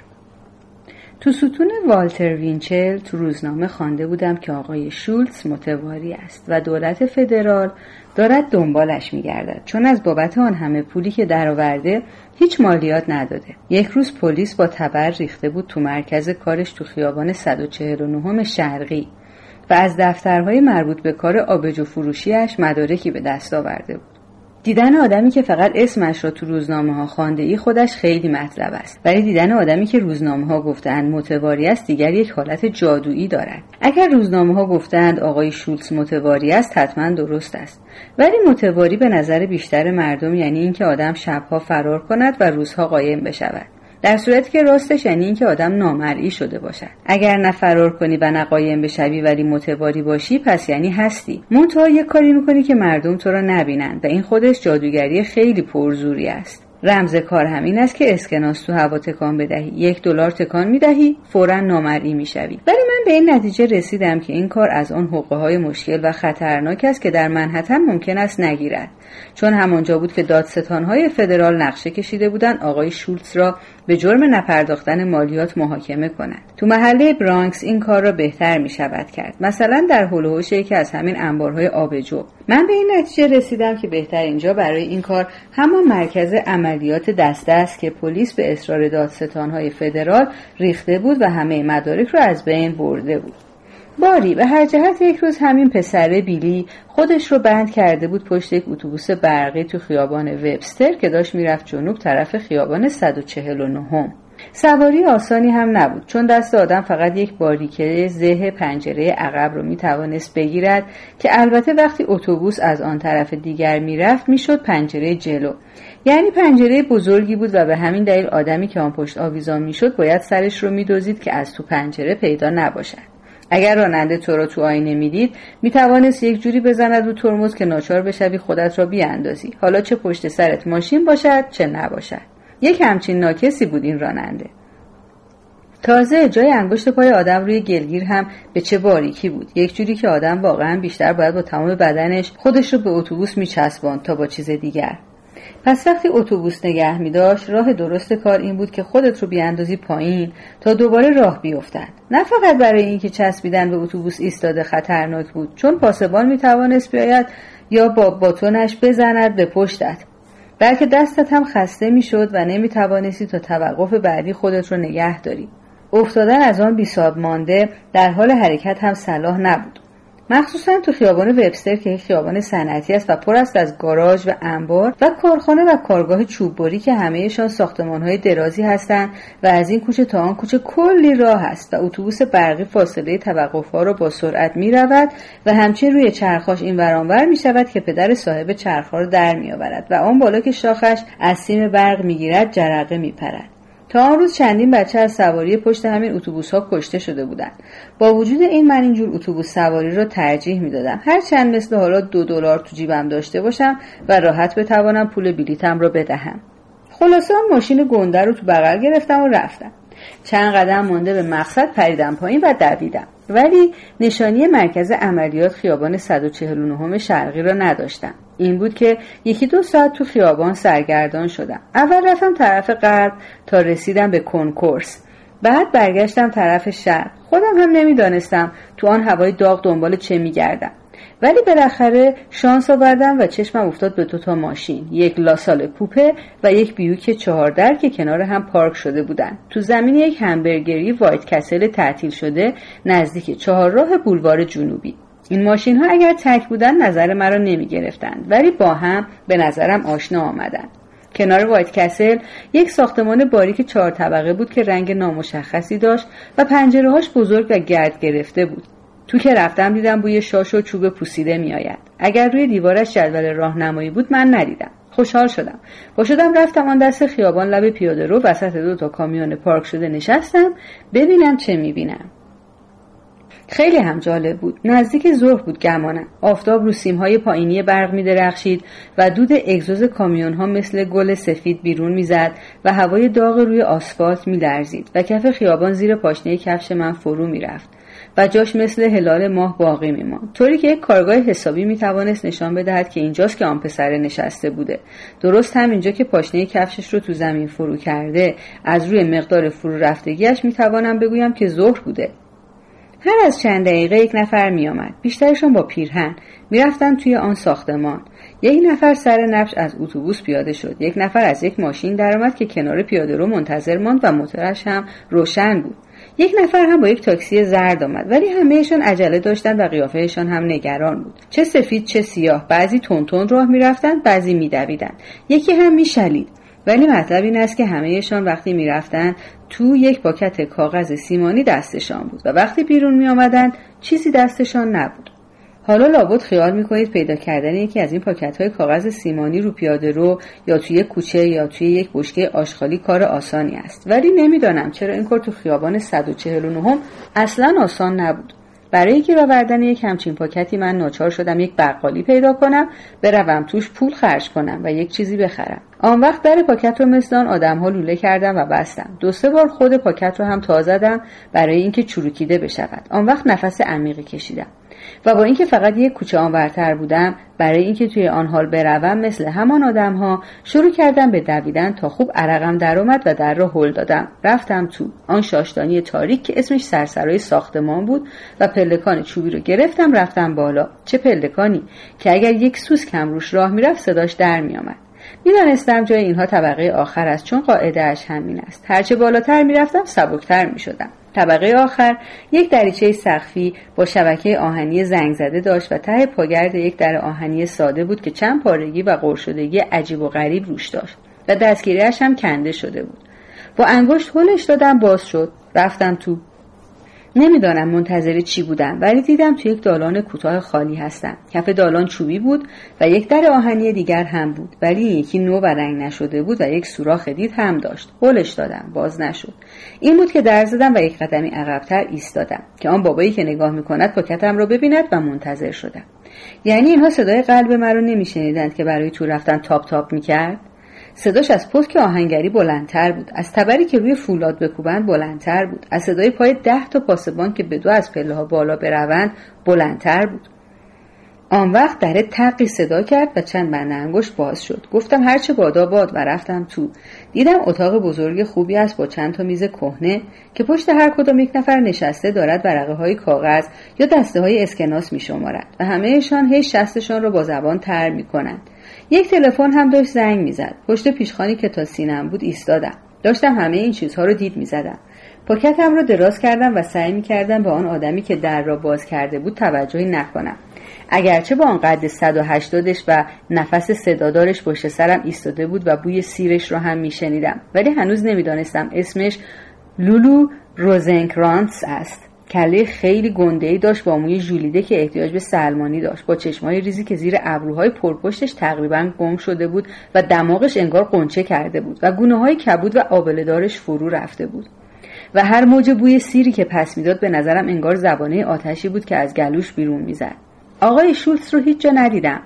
تو ستون والتر وینچل تو روزنامه خوانده بودم که آقای شولتز متواری است و دولت فدرال دارد دنبالش میگردد. چون از بابت آن همه پولی که درآورده هیچ مالیات نداده. یک روز پلیس با تبر ریخته بود تو مرکز کارش تو خیابان 149 شرقی و از دفترهای مربوط به کار آبجو فروشیش مدارکی به دست آورده بود. دیدن آدمی که فقط اسمش را تو روزنامه ها خانده ای خودش خیلی مطلب است. ولی دیدن آدمی که روزنامه ها گفتند متواری است دیگر یک حالت جادویی دارد. اگر روزنامه ها گفتند آقای شولتز متواری است حتما درست است. ولی متواری به نظر بیشتر مردم یعنی اینکه آدم شبها فرار کند و روزها قایم بشود. در صورتی که راستش یعنی اینکه آدم نامرئی شده باشد. اگر نه کنی و نه قایم بشوی ولی متواری باشی پس یعنی هستی. منتها یه کاری می‌کنی که مردم تو را نبینند و این خودش جادوگری خیلی پرزوری است. رمز کار همین است که اسکناس تو هوا تکان بدهی. یک دلار تکان می‌دهی فورا نامرئی می‌شوی. ولی من به این نتیجه رسیدم که این کار از آن حقوق های مشکل و خطرناک است که در منحتن ممکن است نگیرد. چون همانجا بود که های فدرال نقشه کشیده بودند آقای شولتز را به جرم نپرداختن مالیات محاکمه کنند. تو محله برانکس این کار را بهتر می شود کرد. مثلا در هلوهوش یکی از همین انبارهای آبجو. من به این نتیجه رسیدم که بهتر اینجا برای این کار همان مرکز عملیات دسته است که پلیس به اصرار دادستانهای فدرال ریخته بود و همه مدارک را از بین برده بود. باری به هر جهت یک روز همین پسره بیلی خودش رو بند کرده بود پشت یک اتوبوس برقی تو خیابان وبستر که داشت می‌رفت جنوب طرف خیابان 149 سواری آسانی هم نبود چون دست آدم فقط یک باریکه زه پنجره عقب رو می‌توانست بگیرد که البته وقتی اتوبوس از آن طرف دیگر می‌رفت می‌شد پنجره جلو. یعنی پنجره بزرگی بود و به همین دلیل آدمی که آن پشت آویزان می‌شد باید سرش رو میدوزید که از تو پنجره پیدا نباشد. اگر راننده تو را تو آینه می‌دید می‌توانست یک جوری بزند رو ترمز که ناچار بشوی خودت را بیاندازی. حالا چه پشت سرت ماشین باشد چه نباشد. یک همچین ناکسی بود این راننده. تازه جای انگشت پای آدم روی گلگیر هم به چه باریکی بود. یک جوری که آدم واقعا بیشتر باید با تمام بدنش خودش رو به اتوبوس میچسباند تا با چیز دیگر. پس وقتی اتوبوس نگه می داشت راه درست کار این بود که خودت رو بیاندازی پایین تا دوباره راه بیفتند نه فقط برای اینکه چسبیدن به اتوبوس ایستاده خطرناک بود چون پاسبان می توانست بیاید یا با باتونش بزند به پشتت بلکه دستت هم خسته می‌شد و نمی توانستی تا توقف بعدی خودت رو نگه داری. افتادن از آن بیساب مانده در حال حرکت هم صلاح نبود. مخصوصا تو خیابان وبستر که خیابان صنعتی است و پر است از گاراژ و انبار و کارخانه و کارگاه چوببری که همهشان های درازی هستند و از این کوچه تا آن کوچه کلی راه است و اتوبوس برقی فاصله توقفها را با سرعت می رود و همچنین روی چرخاش این ورانور می شود که پدر صاحب چرخها را در می آورد و آن بالا که شاخش از سیم برق می گیرد جرقه می پرد. تا آن روز چندین بچه از سواری پشت همین اتوبوس ها کشته شده بودند. با وجود این من اینجور اتوبوس سواری را ترجیح می‌دادم. هر چند مثل حالا دو دلار تو جیبم داشته باشم و راحت بتوانم پول بلیتم را بدهم. خلاصه ماشین گنده رو تو بغل گرفتم و رفتم. چند قدم مانده به مقصد پریدم پایین و دویدم. ولی نشانی مرکز عملیات خیابان 149 شرقی را نداشتم. این بود که یکی دو ساعت تو خیابان سرگردان شدم. اول رفتم طرف غرب تا رسیدم به کنکورس. بعد برگشتم طرف شرق. خودم هم نمی‌دانستم تو آن هوای داغ دنبال چه میگردم. ولی بالاخره شانس آوردم و چشمم افتاد به دو تا ماشین. یک لاسال کوپه و یک بیوک چهاردر که کنار هم پارک شده بودن. تو زمین یک همبرگری وایت کسل تعطیل شده نزدیک چهارراه بولوار جنوبی. این ماشین ها اگر تک بودن نظر مرا نمی گرفتند ولی با هم به نظرم آشنا آمدند کنار وایت کسل یک ساختمان باریک چهار طبقه بود که رنگ نامشخصی داشت و پنجره بزرگ و گرد گرفته بود. تو که رفتم دیدم بوی شاش و چوب پوسیده میآید. اگر روی دیوارش جدول راهنمایی بود من ندیدم. خوشحال شدم. با شدم رفتم آن دست خیابان لب پیاده رو وسط دو تا کامیون پارک شده نشستم ببینم چه می‌بینم. خیلی هم جالب بود. نزدیک ظهر بود گمانم. آفتاب رو سیمهای پایینی برق می درخشید و دود اگزوز کامیون ها مثل گل سفید بیرون می‌زد و هوای داغ روی آسفالت می و کف خیابان زیر پاشنه کفش من فرو می‌رفت. و جاش مثل هلال ماه باقی میماند. طوری که یک کارگاه حسابی می‌توانست نشان بدهد که اینجاست که آن پسره نشسته بوده. درست همینجا که پاشنه کفشش رو تو زمین فرو کرده از روی مقدار فرو رفتگیش می‌توانم بگویم که ظهر بوده. هر از چند دقیقه یک نفر میآمد. بیشترشان با پیرهن می‌رفتند توی آن ساختمان. یک نفر سر نبش از اتوبوس پیاده شد. یک نفر از یک ماشین درآمد که کنار پیاده رو منتظر ماند و موتورش هم روشن بود. یک نفر هم با یک تاکسی زرد آمد ولی همهشان عجله داشتند و قیافهشان هم نگران بود. چه سفید چه سیاه. بعضی تونتون راه می‌رفتند بعضی میدویدند. یکی هم میشلید. ولی مطلب این است که همهشان وقتی می‌رفتند تو یک پاکت کاغذ سیمانی دستشان بود و وقتی بیرون می آمدند چیزی دستشان نبود. حالا لابد خیال می‌کنید پیدا کردن یکی از این پاکت های کاغذ سیمانی رو پیاده رو یا توی کوچه یا توی یک بشکه آشغالی کار آسانی است. ولی نمی‌دانم چرا این کار تو خیابان 149 اصلا آسان نبود. برای گیر آوردن یک همچین پاکتی من ناچار شدم یک بقالی پیدا کنم بروم توش پول خرج کنم و یک چیزی بخرم. آن وقت در پاکت رو مثل آن آدم ها لوله کردم و بستم. دو سه بار خود پاکت رو هم تا زدم برای اینکه چروکیده بشود. آن وقت نفس عمیقی کشیدم. و با اینکه فقط یک کوچه آنورتر بودم برای اینکه توی آن حال بروم مثل همان آدم ها شروع کردم به دویدن تا خوب عرقم درآمد و در را هل دادم. رفتم تو آن شاشدانی تاریک که اسمش سرسرای ساختمان بود و پلکان چوبی رو گرفتم رفتم بالا. چه پلکانی؟ که اگر یک سوس کم روش راه می‌رفت صداش در میآمد. می‌دانستم جای اینها طبقه آخر است چون قاعده اش همین است. هرچه بالاتر می‌رفتم سبکتر می‌شدم. طبقه آخر یک دریچه سقفی با شبکه آهنی زنگ زده داشت و ته پاگرد یک در آهنی ساده بود که چند پارگی و قرشدگی عجیب و غریب روش داشت و دستگیریش هم کنده شده بود. با انگشت هلش دادم باز شد. رفتم تو نمی‌دانم منتظر چی بودم ولی دیدم تو یک دالان کوتاه خالی هستم. کف دالان چوبی بود و یک در آهنی دیگر هم بود ولی یکی نو و رنگ نشده بود و یک سوراخ دید هم داشت. هلش دادم باز نشد. این بود که در زدم و یک قدمی عقبتر ایستادم که آن بابایی که نگاه می‌کند پاکتم را ببیند و منتظر شدم. یعنی اینها صدای قلب مرا نمیشنیدند که برای تو رفتن تاپ تاپ می‌کرد؟ صداش از پتک آهنگری بلندتر بود. از تبری که روی فولاد بکوبند بلندتر بود. از صدای پای ده تا پاسبان که به دو از پله ها بالا بروند بلندتر بود. آن وقت دره تقی صدا کرد و چند بند انگشت باز شد. گفتم هرچه بادا باد و رفتم تو. دیدم اتاق بزرگ خوبی است با چند تا میز کهنه که پشت هر کدام یک نفر نشسته دارد ورقه های کاغذ یا دسته های اسکناس می شمارد و همهشان هی شستشان را با زبان تر می کنند یک تلفن هم داشت زنگ می‌زد. پشت پیشخانی که تا سینم بود ایستادم. داشتم همه این چیزها رو دید می‌زدم. پاکتم رو دراز کردم و سعی می‌کردم به آن آدمی که در را باز کرده بود توجهی نکنم. اگرچه با آن قد 180ش و نفس صدادارش پشت سرم ایستاده بود و بوی سیرش را هم میشنیدم. ولی هنوز نمی‌دانستم اسمش لولو روزنکرانس است. کله خیلی گنده ای داشت با موی ژولیده که احتیاج به سلمانی داشت. با چشمای ریزی که زیر ابروهای پرپشتش تقریبا گم شده بود و دماغش انگار قنچه کرده بود و گونه های کبود و آبلدارش فرو رفته بود. و هر موج بوی سیری که پس می‌داد به نظرم انگار زبانه آتشی بود که از گلوش بیرون می‌زد. آقای شولتز رو هیچ جا ندیدم.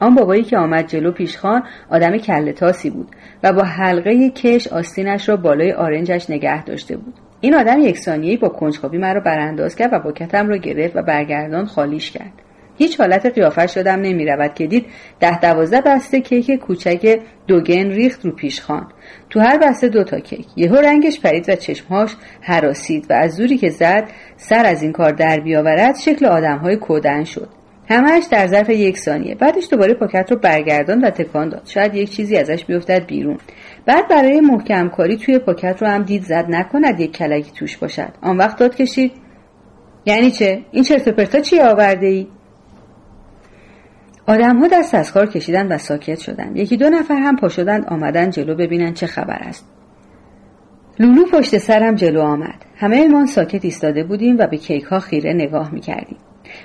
آن بابایی که آمد جلو پیشخان آدم کله تاسی بود و با حلقه کش آستینش را بالای آرنجش نگه داشته بود. این آدم یک ثانیه‌ای با کنجکاوی مرا برانداز کرد و با کتم را گرفت و برگردان خالیش کرد. هیچ حالت قیافش شدم نمی رود که دید ده دوازده بسته کیک کوچک دوگن ریخت رو پیشخان تو هر بسته دو تا کیک. یهو رنگش پرید و چشمهاش حراسید و از زوری که زد سر از این کار در بیاورد شکل آدمهای کودن شد. همهش در ظرف یک ثانیه. بعدش دوباره پاکت رو برگردان و تکان داد. شاید یک چیزی ازش بیفتد بیرون. بعد برای محکم کاری توی پاکت رو هم دید زد نکند یک کلکی توش باشد. آن وقت داد کشید. یعنی چه؟ این چرت پرتا چی آورده ای آدم ها دست از کار کشیدن و ساکت شدن. یکی دو نفر هم پا شدند آمدن جلو ببینن چه خبر است. لولو پشت سرم جلو آمد. همه ما ساکت ایستاده بودیم و به کیک ها خیره نگاه می‌کردیم.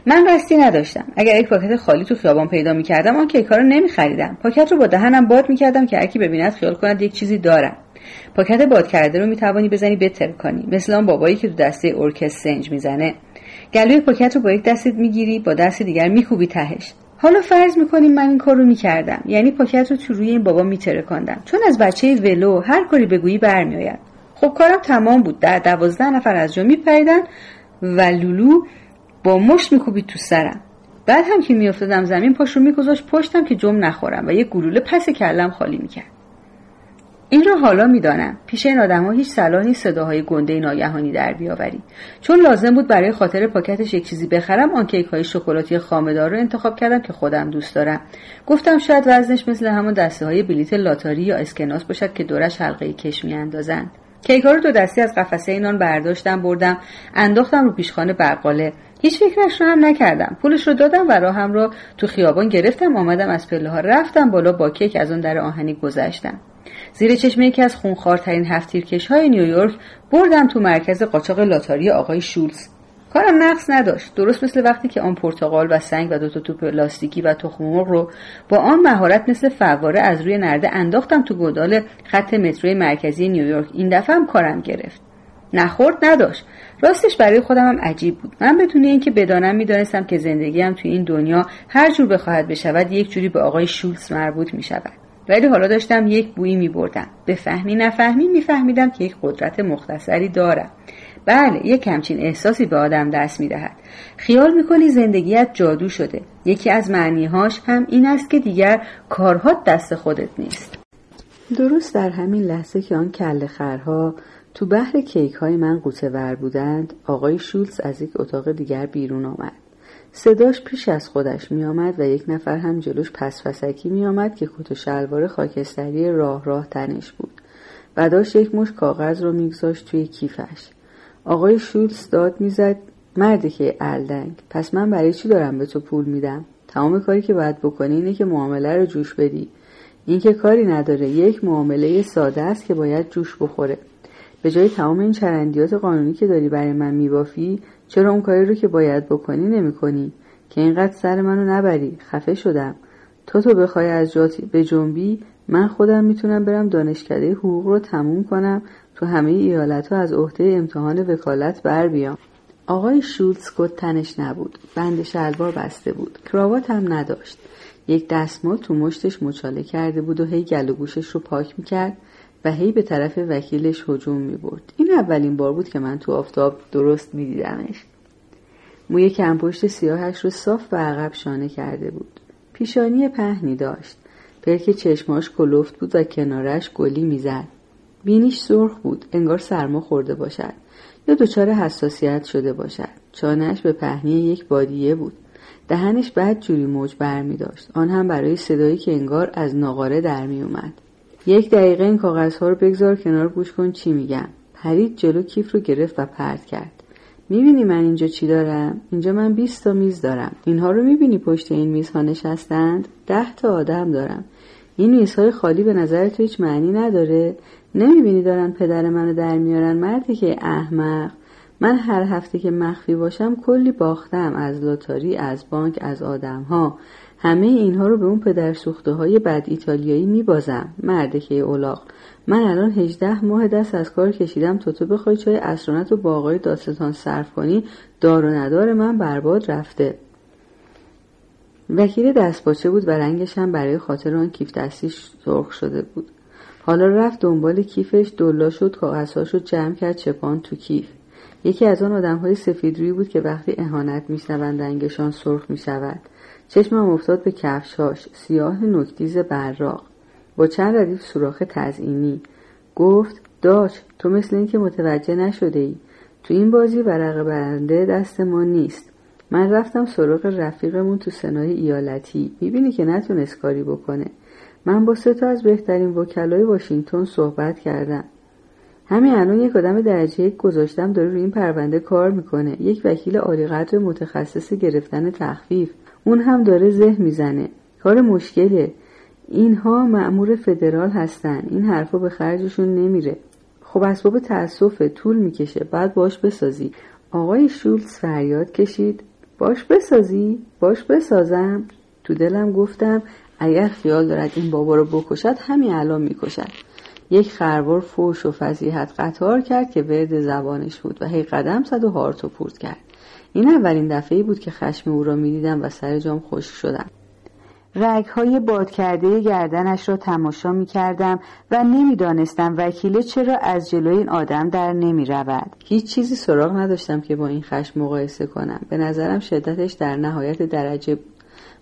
من قصدی نداشتم. اگر یک پاکت خالی تو خیابان پیدا می‌کردم آن کیک رو نمیخریدم. پاکت رو با دهنم باد می‌کردم که هرکی ببیند خیال کند یک چیزی دارم. پاکت باد کرده رو می‌توانی بزنی بترکنی. مثل آن بابایی که تو دسته ارکستر سنج می‌زنه. گلوی پاکت رو با یک دستت می‌گیری با دست دیگر میکوبی تهش. حالا فرض می‌کنیم من این کار رو می‌کردم. یعنی پاکت رو تو روی این بابا میترکاندم چون از بچه ولو هر کاری بگویی برمیآید. خب کارم تمام بود. در دوازده نفر از جا میپریدن و لولو با مشت میکوبید تو سرم. بعد هم که میافتادم زمین پاش رو میگذاشت پشتم که جم نخورم و یه گلوله پس کلم خالی می‌کرد. این را حالا می‌دانم. پیش این آدم ها هیچ صلاح نیست صداهای گنده ناگهانی در بیاوری چون لازم بود برای خاطر پاکتش یک چیزی بخرم آن کیک های شکلاتی خامهدار رو انتخاب کردم که خودم دوست دارم. گفتم شاید وزنش مثل همون دسته های بلیت لاتاری یا اسکناس باشد که دورش حلقه کش میاندازند. ها رو دو دستی از قفسه نان برداشتم بردم انداختم رو پیشخانه بقاله. هیچ فکرش رو هم نکردم. پولش رو دادم و راهم رو تو خیابان گرفتم آمدم از پله ها رفتم بالا با کیک از اون در آهنی گذشتم. زیر چشم یکی از خونخوارترین هفتیرکش های نیویورک بردم تو مرکز قاچاق لاتاری آقای شولز. کارم نقص نداشت. درست مثل وقتی که آن پرتغال و سنگ و دو تا توپ لاستیکی و تخم مرغ رو با آن مهارت مثل فواره از روی نرده انداختم تو گودال خط متروی مرکزی نیویورک. این دفعه هم کارم گرفت. نخورد نداشت. راستش برای خودم هم عجیب بود. من بدون اینکه بدانم می‌دانستم که زندگیم توی این دنیا هر جور بخواهد بشود یک جوری به آقای شولز مربوط می شود ولی حالا داشتم یک بویی می بردم به فهمی نفهمی میفهمیدم که یک قدرت مختصری دارم. بله یک کمچین احساسی به آدم دست می دهد. خیال می‌کنی زندگیت جادو شده. یکی از معنیهاش هم این است که دیگر کارها دست خودت نیست. درست در همین لحظه که آن کل خرها تو بحر کیک های من قوطه ور بودند آقای شولز از یک اتاق دیگر بیرون آمد. صداش پیش از خودش می آمد و یک نفر هم جلوش پس پسکی می آمد که کت و شلوار خاکستری راه راه تنش بود. و داشت یک مش کاغذ رو میگذاشت توی کیفش. آقای شولز داد می‌زد مردی که الدنگ پس من برای چی دارم به تو پول میدم؟ تمام کاری که باید بکنی اینه که معامله رو جوش بدی. این که کاری نداره یک معامله ساده است که باید جوش بخوره. به جای تمام این چرندیات قانونی که داری برای من میبافی چرا اون کاری رو که باید بکنی نمی‌کنی؟ که اینقدر سر منو نبری خفه شدم. تو تو بخوای از جات به جنبی من خودم می‌تونم برم دانشکده حقوق رو تموم کنم تو همه ایالت ها از عهده امتحان وکالت بر بیام. آقای شولز کت تنش نبود بند شلوار بسته بود کراوات هم نداشت. یک دستمال تو مشتش مچاله کرده بود و هی گل و گوشش رو پاک می‌کرد. و هی به طرف وکیلش هجوم می برد. این اولین بار بود که من تو آفتاب درست می دیدمش. موی کمپشت سیاهش رو صاف به عقب شانه کرده بود. پیشانی پهنی داشت. پلک چشماش کلفت بود و کنارش گلی می‌زد. بینیش سرخ بود. انگار سرما خورده باشد. یا دچار حساسیت شده باشد. چانش به پهنی یک بادیه بود. دهنش بعد جوری موج بر می داشت. آن هم برای صدایی که انگار از ناقاره در می اومد. یک دقیقه این کاغذها رو بگذار کنار گوش کن چی میگم پرید جلو کیف رو گرفت و پرت کرد. می‌بینی من اینجا چی دارم؟ اینجا من 20 تا میز دارم. اینها رو می‌بینی پشت این میزها نشستند؟ ده تا آدم دارم. این میزهای خالی به نظر تو هیچ معنی نداره؟ نمی‌بینی دارن پدر منو در میارن؟ مردی که احمق. من هر هفته که مخفی باشم کلی باختم از لاتاری از بانک از آدمها. همه اینها رو به اون پدر سوخته های بد ایتالیایی میبازم. مردکه اولاق من الان هجده ماه دست از کار کشیدم تا تو بخوای چای اسرانت و با آقای داستان صرف کنی دار و ندار من برباد رفته. وکیل دستپاچه بود و رنگش هم برای خاطر آن کیف دستیش سرخ شده بود. حالا رفت دنبال کیفش دلا شد کاغذهاش رو جمع کرد چپان تو کیف. یکی از آن آدم های سفیدرویی بود که وقتی اهانت میشنوند رنگشان سرخ می‌شود. چشمم افتاد به کفشاش سیاه نکتیز براق. با چند ردیف سوراخ تزئینی. گفت داش تو مثل اینکه متوجه نشده ای تو این بازی ورق برنده دست ما نیست. من رفتم سراغ رفیقمون تو سنای ایالتی. می‌بینی که نتونست کاری بکنه. من با سه تا از بهترین وکلای واشنگتن صحبت کردم. همین الان یک آدم درجه یک گذاشتم داره روی این پرونده کار می‌کنه. یک وکیل عالی قدر متخصص گرفتن تخفیف. اون هم داره زه می‌زنه. کار مشکله. اینها معمور فدرال هستن. این حرفا به خرجشون نمیره. خب اسباب تأسفه. طول می‌کشه. بعد باش بسازی. آقای شولز فریاد کشید. باش بسازی. باش بسازم. تو دلم گفتم اگر خیال دارد این بابا رو بکشد همین الان می‌کشد. یک خروار فوش و فضیحت قطار کرد که ورد زبانش بود و هی قدم زد و هارت و پورت کرد. این اولین دفعه بود که خشم او را می‌دیدم و سر جام خوش شدم رگهای باد کرده گردنش را تماشا می کردم و نمی‌دانستم وکیله چرا از جلوی این آدم در نمی رود. هیچ چیزی سراغ نداشتم که با این خشم مقایسه کنم. به نظرم شدتش در نهایت درجه بود.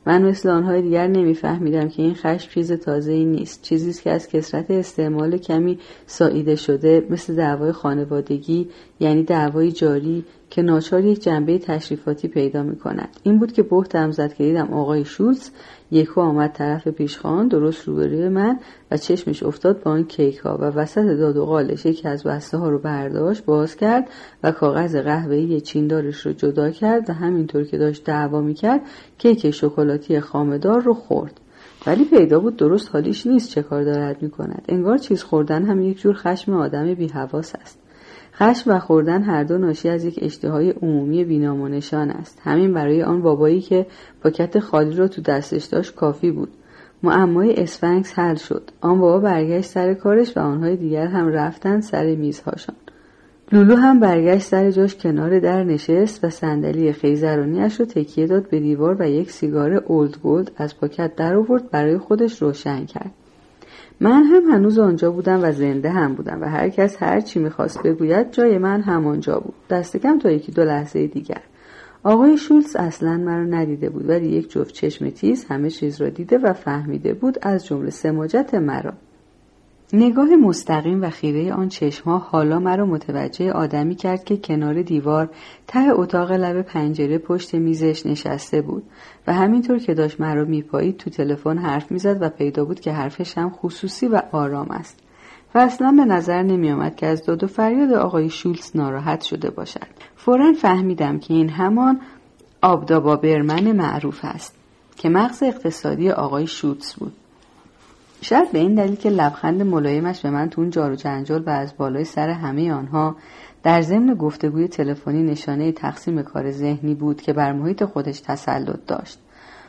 من مثل آنهای دیگر نمیفهمیدم که این خشم چیز تازه ای نیست چیزی است که از کسرت استعمال کمی ساییده شده مثل دعوای خانوادگی یعنی دعوای جاری که ناچار یک جنبه تشریفاتی پیدا می کند. این بود که بهتم زد که دیدم آقای شولز یکو آمد طرف پیشخان درست روبروی من و چشمش افتاد با آن کیک ها و وسط داد و قالش یکی از بسته ها رو برداشت باز کرد و کاغذ قهوه‌ای چیندارش رو جدا کرد و همینطور که داشت دعوا می‌کرد کیک شکلاتی خامدار رو خورد. ولی پیدا بود درست حالیش نیست چه کار دارد می‌کند. انگار چیز خوردن هم یک جور خشم آدم بیحواس است. خشم و خوردن هر دو ناشی از یک اشتهای عمومی بینام و نشان است. همین برای آن بابایی که پاکت خالی را تو دستش داشت کافی بود. معمای اسفنکس حل شد. آن بابا برگشت سر کارش و آنهای دیگر هم رفتند سر میزهاشان. لولو هم برگشت سر جاش کنار در نشست و صندلی خیزرانیاش رو تکیه داد به دیوار و یک سیگار Old Gold از پاکت در آورد برای خودش روشن کرد. من هم هنوز آنجا بودم و زنده هم بودم و هر کس هر چی می‌خواست بگوید جای من همانجا بود. دست کم تا یکی دو لحظه دیگر. آقای شولز اصلا مرا ندیده بود ولی یک جفت چشم تیز همه چیز را دیده و فهمیده بود از جمله سماجت مرا. نگاه مستقیم و خیره آن چشمها حالا مرا متوجه آدمی کرد که کنار دیوار ته اتاق لب پنجره پشت میزش نشسته بود و همینطور که داشت مرا میپایید تو تلفن حرف می‌زد و پیدا بود که حرفش هم خصوصی و آرام است و اصلا به نظر نمیآمد که از داد و فریاد آقای شولز ناراحت شده باشد. فورا فهمیدم که این همان آبدابا برمن معروف است که مغز اقتصادی آقای شولز بود. شاید به این دلیل که لبخند ملایمش به من تو اون جار و جنجال و از بالای سر همه آنها در ضمن گفتگوی تلفنی نشانه تقسیم کار ذهنی بود که بر محیط خودش تسلط داشت.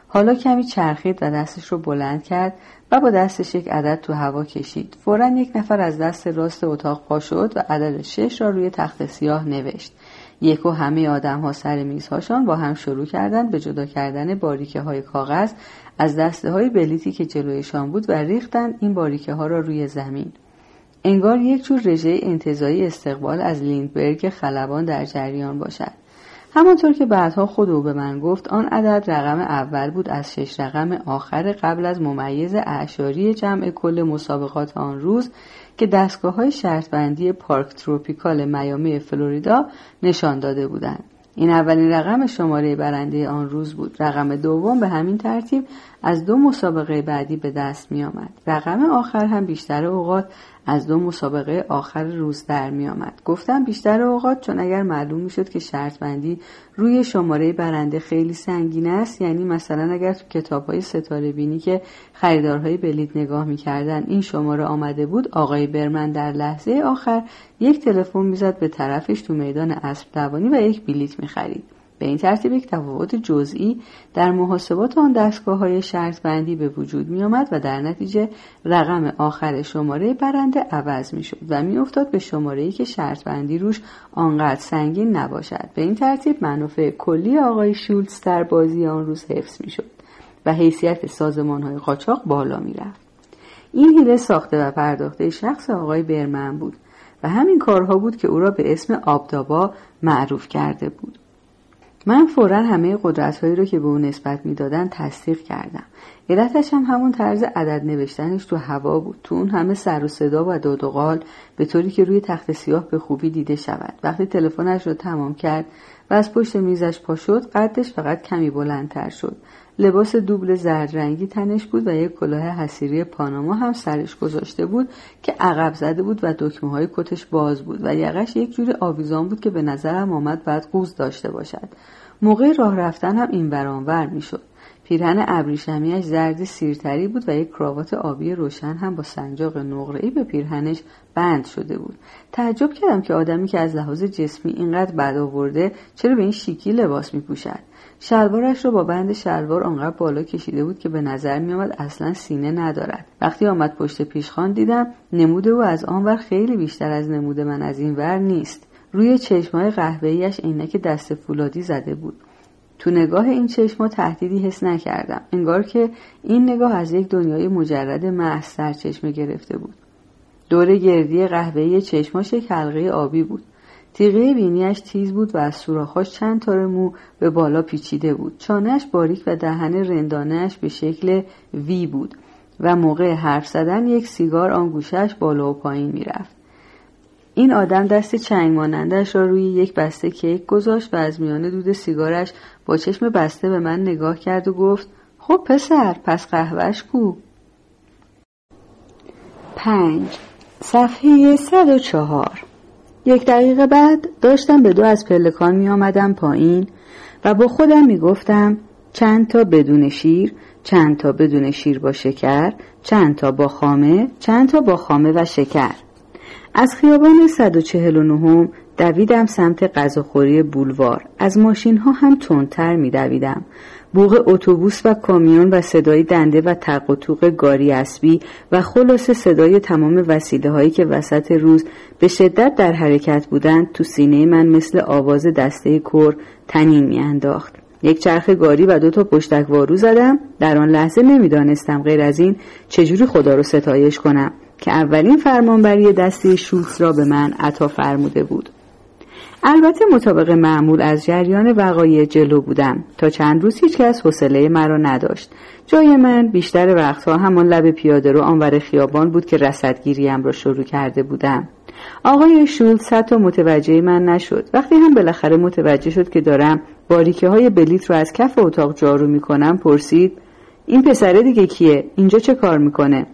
حالا کمی چرخید و دستش رو بلند کرد و با دستش یک عدد تو هوا کشید. فورا یک نفر از دست راست اتاق پا شد و عدد شش را روی تخت سیاه نوشت. یک و همه آدم ها سر میزهاشان با هم شروع کردند به جدا کردن باریکه های کاغذ از دسته های بلیتی که جلویشان بود و ریختند این باریکه ها را روی زمین. انگار یک جور رژه انتظایی استقبال از لیندبرگ خلبان در جریان باشد. همانطور که بعدها خود او به من گفت آن عدد رقم اول بود از شش رقم آخر قبل از ممیز اعشاری جمع کل مسابقات آن روز که دستگاه های شرطبندی پارک تروپیکال میامی فلوریدا نشان داده بودند. این اولین رقم شماره برنده آن روز بود. رقم دوم به همین ترتیب از دو مسابقه بعدی به دست می آمد. رقم آخر هم بیشتر اوقات از دو مسابقه آخر روز در می آمد. گفتم بیشتر اوقات چون اگر معلوم می شد که شرط بندی روی شماره برنده خیلی سنگین است یعنی مثلا اگر تو کتاب های ستاره بینی که خریدارهای بلیت نگاه می کردن این شماره آمده بود آقای برمن در لحظه آخر یک تلفن می‌زد به طرفش تو میدان اسب دوانی و یک بلیت می خرید. به این ترتیب یک تفاوت جزئی در محاسبات آن دستگاه های شرط بندی به وجود می آمد و در نتیجه رقم آخر شماره برنده عوض می شد و می افتاد به شماره ای که شرط بندی روش آنقدر سنگین نباشد به این ترتیب منافع کلی آقای شولز در بازی آن روز حفظ می شد و حیثیت سازمان های قاچاق بالا می رفت. این حیله ساخته و پرداخته شخص آقای برمن بود و همین کارها بود که او را به اسم آبدابا معروف کرده بود. من فورا همه قدرت هایی رو که به او نسبت می‌دادن تصدیق کردم. علتش هم همون طرز عدد نوشتنش تو هوا بود. تو اون همه سر و صدا و داد و قال به طوری که روی تخت سیاه به خوبی دیده شود. وقتی تلفنش رو تمام کرد و از پشت میزش پا شد قدش فقط کمی بلندتر شد. لباس دوبل زرد رنگی تنش بود و یک کلاه حسیری پاناما هم سرش گذاشته بود که عقب زده بود و دکمه های کتش باز بود و یقش یک جوری آویزان بود که به نظرم آمد بعد قوز داشته باشد. موقع راه رفتن هم این برانور می‌شد. پیرهن ابریشمیاش زرد سیرتری بود و یک کراوات آبی روشن هم با سنجاق نقره‌ای به پیرهنش بند شده بود. تعجب کردم که آدمی که از لحاظ جسمی اینقدر بد آورده چرا به این شیکی لباس میپوشد. شلوارش را با بند شلوار آنقدر بالا کشیده بود که به نظر میآمد اصلا سینه ندارد. وقتی آمد پشت پیشخان دیدم نمود او از آنور خیلی بیشتر از نمود من از این ور نیست. روی چشمای قهوه‌ایش عینک دست فولادی زده بود. تو نگاه این چشما تهدیدی حس نکردم. انگار که این نگاه از یک دنیای مجرد محض چشمه گرفته بود. دور گردی قهوه‌ای چشماش یک حلقه آبی بود. تیغه بینیش تیز بود و از سوراخاش چند تار مو به بالا پیچیده بود. چانهش باریک و دهن رندانهش به شکل وی بود و موقع حرف زدن یک سیگار آنگوشش بالا و پایین می‌رفت. این آدم دست چنگ مانندش را روی یک بسته کیک گذاشت و از میان دود سیگارش با چشم بسته به من نگاه کرد و گفت خب پسر پس قهوهش کو؟ پنج. صفحه 104 یک دقیقه بعد داشتم به دو از پلکان می آمدم پایین و با خودم می گفتم چند تا بدون شیر چند تا بدون شیر با شکر چند تا با خامه چند تا با خامه و شکر. از خیابان 149 دویدم سمت غذاخوری بولوار. از ماشین ها هم تندتر می دویدم بوغ اتوبوس و کامیون و صدای دنده و تق و گاری اسبی و خلاصه صدای تمام وسیله هایی که وسط روز به شدت در حرکت بودند تو سینه من مثل آواز دسته کور تنین میانداخت. یک چرخ گاری و دو تا پشتک وارو زدم. در آن لحظه نمی‌دانستم غیر از این چجوری خدا رو ستایش کنم. که اولین فرمانبری دستی شوتس را به من عطا فرموده بود. البته مطابق معمول از جریان وقایع جلو بودم تا چند روز هیچکس حوصله مرا نداشت. جای من بیشتر وقتها همان لب پیاده رو آنور خیابان بود که رصدگیریم را شروع کرده بودم. آقای شولز حتی متوجه من نشد. وقتی هم بالاخره متوجه شد که دارم باریکه های بلیت رو از کف اتاق جارو می‌کنم پرسید این پسره دیگه کیه؟ اینجا چه کار می‌کنه؟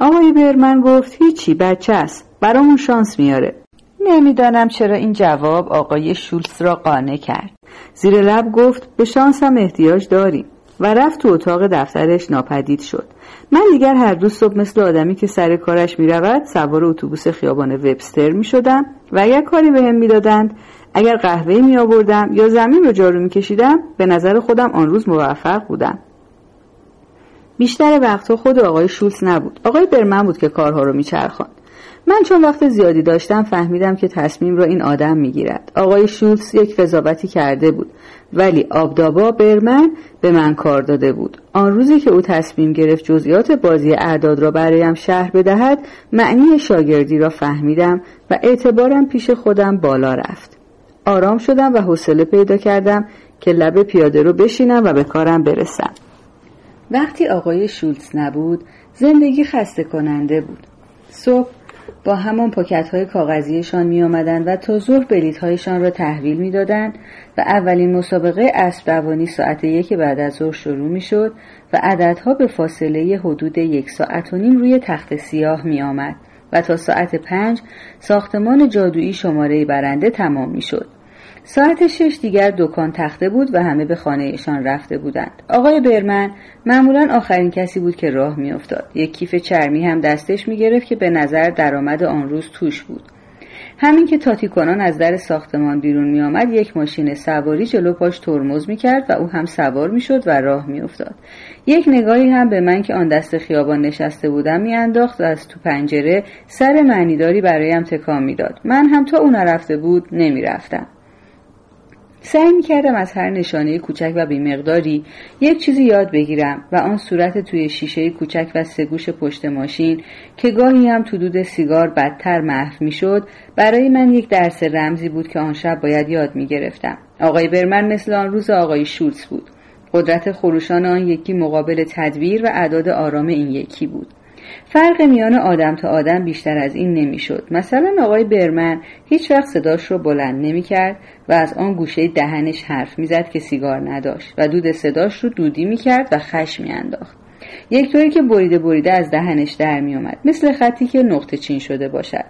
آقای برمن گفت هیچی بچه است برامون شانس میاره. نمی‌دانم چرا این جواب آقای شولز را قانع کرد. زیر لب گفت به شانسم احتیاج داریم. و رفت تو اتاق دفترش ناپدید شد. من دیگر هر روز صبح مثل آدمی که سر کارش می رود سوار اتوبوس خیابان وبستر می شدم و اگر کاری بهم به می‌دادند اگر قهوه می آوردم یا زمین رو جارو می کشیدم به نظر خودم آن روز موفق بودم. بیشتر وقتها خود آقای شولز نبود. آقای برمن بود که کارها رو میچرخاند. من چون وقت زیادی داشتم فهمیدم که تصمیم را این آدم می‌گیرد. آقای شولز یک قضاوتی کرده بود ولی آبدابا برمن به من کار داده بود. آن روزی که او تصمیم گرفت جزئیات بازی اعداد را برایم شهر بدهد معنی شاگردی را فهمیدم و اعتبارم پیش خودم بالا رفت. آرام شدم و حوصله پیدا کردم که لب پیاده رو بشینم و به کارم برسم. وقتی آقای شولز نبود زندگی خسته کننده بود صبح با همان پاکت های کاغذیشان می آمدن و تا ظهر بلیت هایشان را تحویل می دادن و اولین مسابقه اسب دوانی ساعت یک بعد از ظهر شروع می شد و عددها به فاصله حدود یک ساعت و نیم روی تخت سیاه می آمد و تا ساعت پنج ساختمان جادویی شماره برنده تمام می شد. ساعت شش دیگر دکان تخته بود و همه به خانهشان رفته بودند آقای برمن معمولا آخرین کسی بود که راه میافتاد یک کیف چرمی هم دستش می‌گرفت که به نظر درآمد آن روز توش بود همین که تاتی کنان از در ساختمان بیرون می آمد یک ماشین سواری جلو پاش ترمز می کرد و او هم سوار می شد و راه می افتاد. یک نگاهی هم به من که آن دست خیابان نشسته بودم می انداخت و از تو پنجره سر معنیداری برایم تکان می‌داد. من هم تا او نرفته بود نمی رفتم. سعی می کردم از هر نشانه کوچک و بیمقداری یک چیزی یاد بگیرم و آن صورت توی شیشه کوچک و سگوش پشت ماشین که گاهی هم تو دود سیگار بدتر محو می شد برای من یک درس رمزی بود که آن شب باید یاد می گرفتم. آقای برمن مثل آن روز آقای شولز بود. قدرت خروشان آن یکی مقابل تدبیر و اعداد آرام این یکی بود. فرق میان آدم تا آدم بیشتر از این نمی‌شد. مثلا آقای برمن هیچ وقت صداش رو بلند نمی‌کرد و از آن گوشه دهنش حرف می‌زد که سیگار نداشت و دود صداش رو دودی می‌کرد و خش میانداخت. یک طوری که بریده بریده از دهنش در مثل خطی که نقطه چین شده باشد.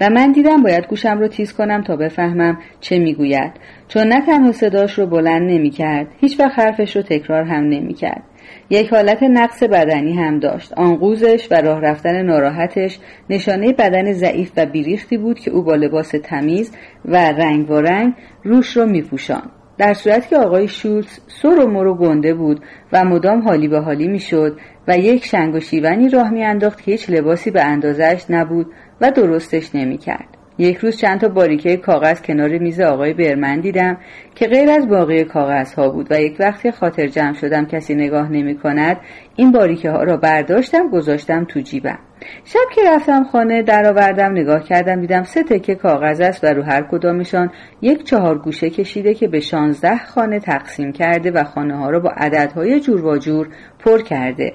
و من دیدم باید گوشم رو تیز کنم تا بفهمم چه می‌گوید. چون نه تنها صداش رو بلند نمی‌کرد هیچ وقت حرفش رو تکرار هم نمی‌کرد. یک حالت نقص بدنی هم داشت. آنقوزش و راه رفتن ناراحتش نشانه بدن ضعیف و بیریختی بود که او با لباس تمیز و رنگ و رنگ روش را میپوشان در صورتی که آقای شولز سر و مرو گنده بود و مدام حالی به حالی می‌شد و یک شنگ و شیونی راه میانداخت که هیچ لباسی به اندازش نبود و درستش نمی‌کرد. یک روز چند تا باریکه کاغذ کنار میز آقای برمن دیدم که غیر از باقی کاغذ ها بود و یک وقتی خاطر جمع شدم کسی نگاه نمی کند این باریکه ها را برداشتم گذاشتم تو جیبم. شب که رفتم خانه درآوردم نگاه کردم دیدم سه تکه کاغذ است و رو هر کدامشان یک چهار گوشه کشیده که به شانزده خانه تقسیم کرده و خانه ها را با عددهای جور و جور پر کرده.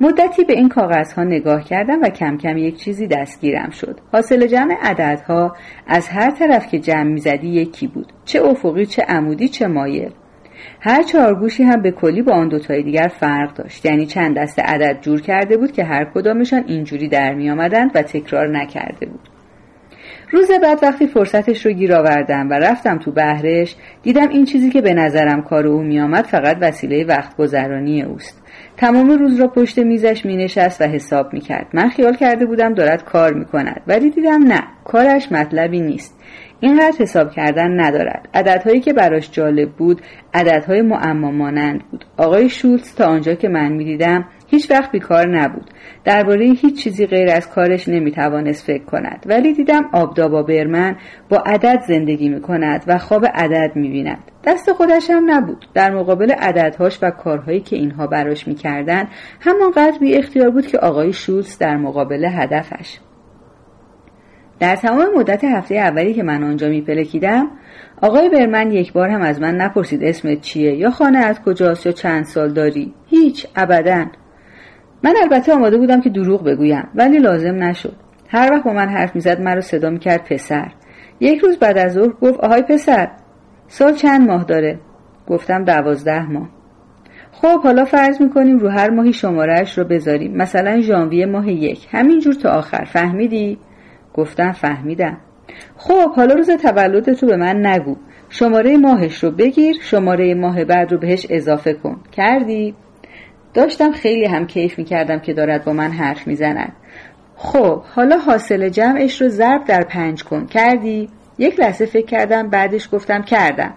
مدتی به این کاغذها نگاه کردم و کم کم یک چیزی دستگیرم شد. حاصل جمع عددها از هر طرف که جمع می‌زدی یکی بود. چه افقی چه عمودی چه مایل. هر چهارگوشی هم به کلی با آن دوتای دیگر فرق داشت. یعنی چند دست عدد جور کرده بود که هر کدامشان اینجوری در می آمدند و تکرار نکرده بود. روز بعد وقتی فرصتش رو گیر آوردم و رفتم تو بهرش دیدم این چیزی که به نظرم کار او میآمد فقط وسیله وقت گذرانی اوست. تمام روز را پشت میزش می نشست و حساب می کرد. من خیال کرده بودم دارد کار می کند ولی دیدم نه کارش مطلبی نیست. اینقدر حساب کردن ندارد. عددهایی که براش جالب بود عددهای معما مانند بود. آقای شولتز تا آنجا که من می‌دیدم هیچ وقت بیکار نبود. درباره هیچ چیزی غیر از کارش نمی‌توانست فکر کند. ولی دیدم آبدابا برمن با عدد زندگی می کند و خواب عدد می بیند دست خودش هم نبود. در مقابل عددهاش و کارهایی که اینها براش می‌کردند همانقدر بی اختیار بود که آقای شولز در مقابل هدفش. در تمام مدت هفته اولی که من آنجا میپلکیدم آقای برمن یک بار هم از من نپرسید اسمت چیه یا خانه از کجاست یا چند سال داری؟ هیچ ابدا. من البته آماده بودم که دروغ بگویم ولی لازم نشد. هر وقت با من حرف می‌زد مرا صدا می‌کرد پسر. یک روز بعد از ظهر گفت آهای پسر سال چند ماه داره؟ گفتم دوازده ماه. خب حالا فرض می‌کنیم رو هر ماهی شمارهش رو بذاریم. مثلا ژانویه ماه یک. همینجور تا آخر. فهمیدی؟ گفتم فهمیدم. خب حالا روز تولدت رو به من نگو. شماره ماهش رو بگیر شماره ماه بعد رو بهش اضافه کن. کردی؟ داشتم خیلی هم کیف می‌کردم که دارد با من حرف می‌زند. خب حالا حاصل جمعش رو ضرب در پنج کن. کردی؟ یک لحظه فکر کردم بعدش گفتم کردم.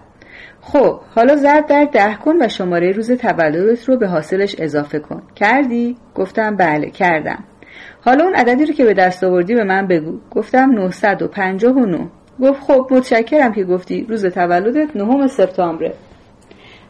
خب حالا ضرب در ده کن و شماره روز تولدت رو به حاصلش اضافه کن. کردی؟ گفتم بله کردم. حالا اون عددی رو که به دست آوردی به من بگو. گفتم 959 گفت خب متشکرم که گفتی روز تولدت نهم سپتامبره.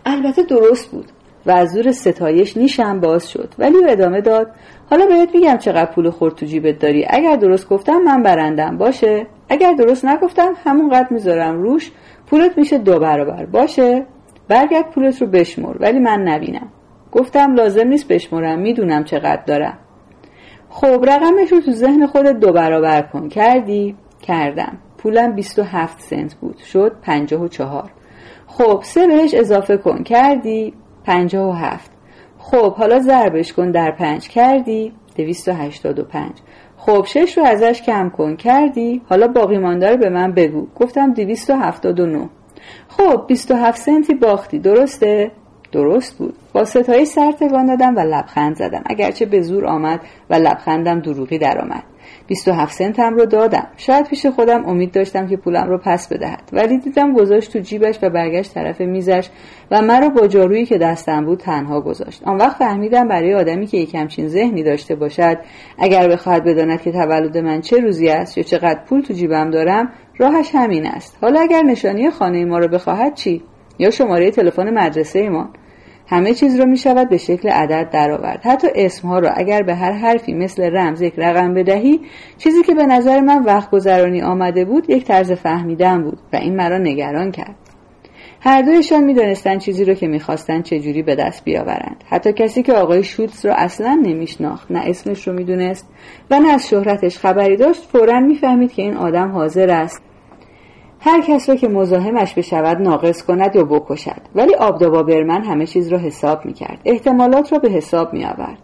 البته درست بود. و از زور ستایش نیشم باز شد. ولی ادامه داد حالا بهت میگم چقدر پول خورد تو جیبت داری. اگر درست گفتم من برندم باشه؟ اگر درست نگفتم همونقدر می‌ذارم روش پولت میشه دو برابر. باشه؟ برگرد پولت رو بشمر ولی من نبینم. گفتم لازم نیست بشمرم می‌دونم چقدر دارم. خب رقمش رو تو ذهن خودت دو برابر کن. کردی؟ کردم. پولم 27 سنت بود. شد 54 خب سه بهش اضافه کن. کردی؟ 57 خب حالا ضربش کن در پنج. کردی؟ 285 خب شش رو ازش کم کن. کردی؟ حالا باقی مانده رو به من بگو. گفتم 279 خب 27 سنتی باختی. درسته؟ درست بود. با ستایی سر تکان دادم و لبخند زدم. اگرچه به زور آمد و لبخندم دروغی درآمد. 27 سنتم رو دادم. شاید پیش خودم امید داشتم که پولم رو پس بدهد. ولی دیدم گذاشت تو جیبش و برگشت طرف میزش و مرا با جارویی که دستم بود تنها گذاشت. آن وقت فهمیدم برای آدمی که یک همچین ذهنی داشته باشد اگر بخواهد بداند که تولد من چه روزی است یا چقدر پول تو جیبم دارم راهش همین است. حالا اگر نشانی خانه ما رو بخواهد چی؟ یا شماره تلفن مدرسه ایمان همه چیز را می شود به شکل عدد درآورد. حتی اسمها را اگر به هر حرفی مثل رمز یک رقم بدهی چیزی که به نظر من وقت گذرانی آمده بود یک طرز فهمیدن بود و این مرا نگران کرد. هر دویشان می‌دانستند چیزی را که می‌خواستند چجوری به دست بیاورند. حتی کسی که آقای شولتز را اصلا نمیشناخت نه اسمش رو می‌دونست و نه از شهرتش خبری داشت فورا می‌فهمید که این آدم حاضر است هر کس را که مزاحمش بشود ناقص کند یا بکشد. ولی آبدابا برمن همه چیز را حساب می کرد احتمالات را به حساب می آورد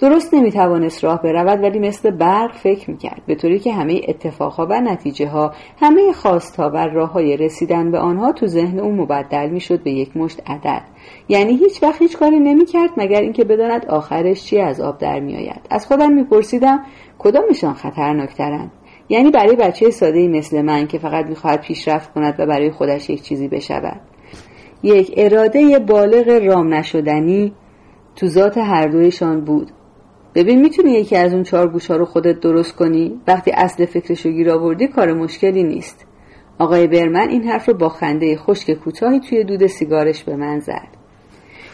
درست نمی توانست راه برود ولی مثل برق فکر می کرد به طوری که همه اتفاقها و نتیجه ها همه خواستها و راه های رسیدن به آنها تو ذهن او مبدل می شد به یک مشت عدد. یعنی هیچ وقت هیچ کاری نمی کرد مگر اینکه بداند آخرش چی از آب در می آید از خودم می پرسیدم کدامشان خطرناکترند یعنی برای بچه ساده مثل من که فقط می‌خواهد پیشرفت کند و برای خودش یک چیزی بشود. یک اراده بالغ رام نشدنی تو ذات هر دویشان بود. ببین می‌تونی یکی از اون چهار گوش ها رو خودت درست کنی؟ وقتی اصل فکرشو گیر آوردی کار مشکلی نیست. آقای برمن این حرف رو با خنده خشک کوتاهی توی دود سیگارش به من زد.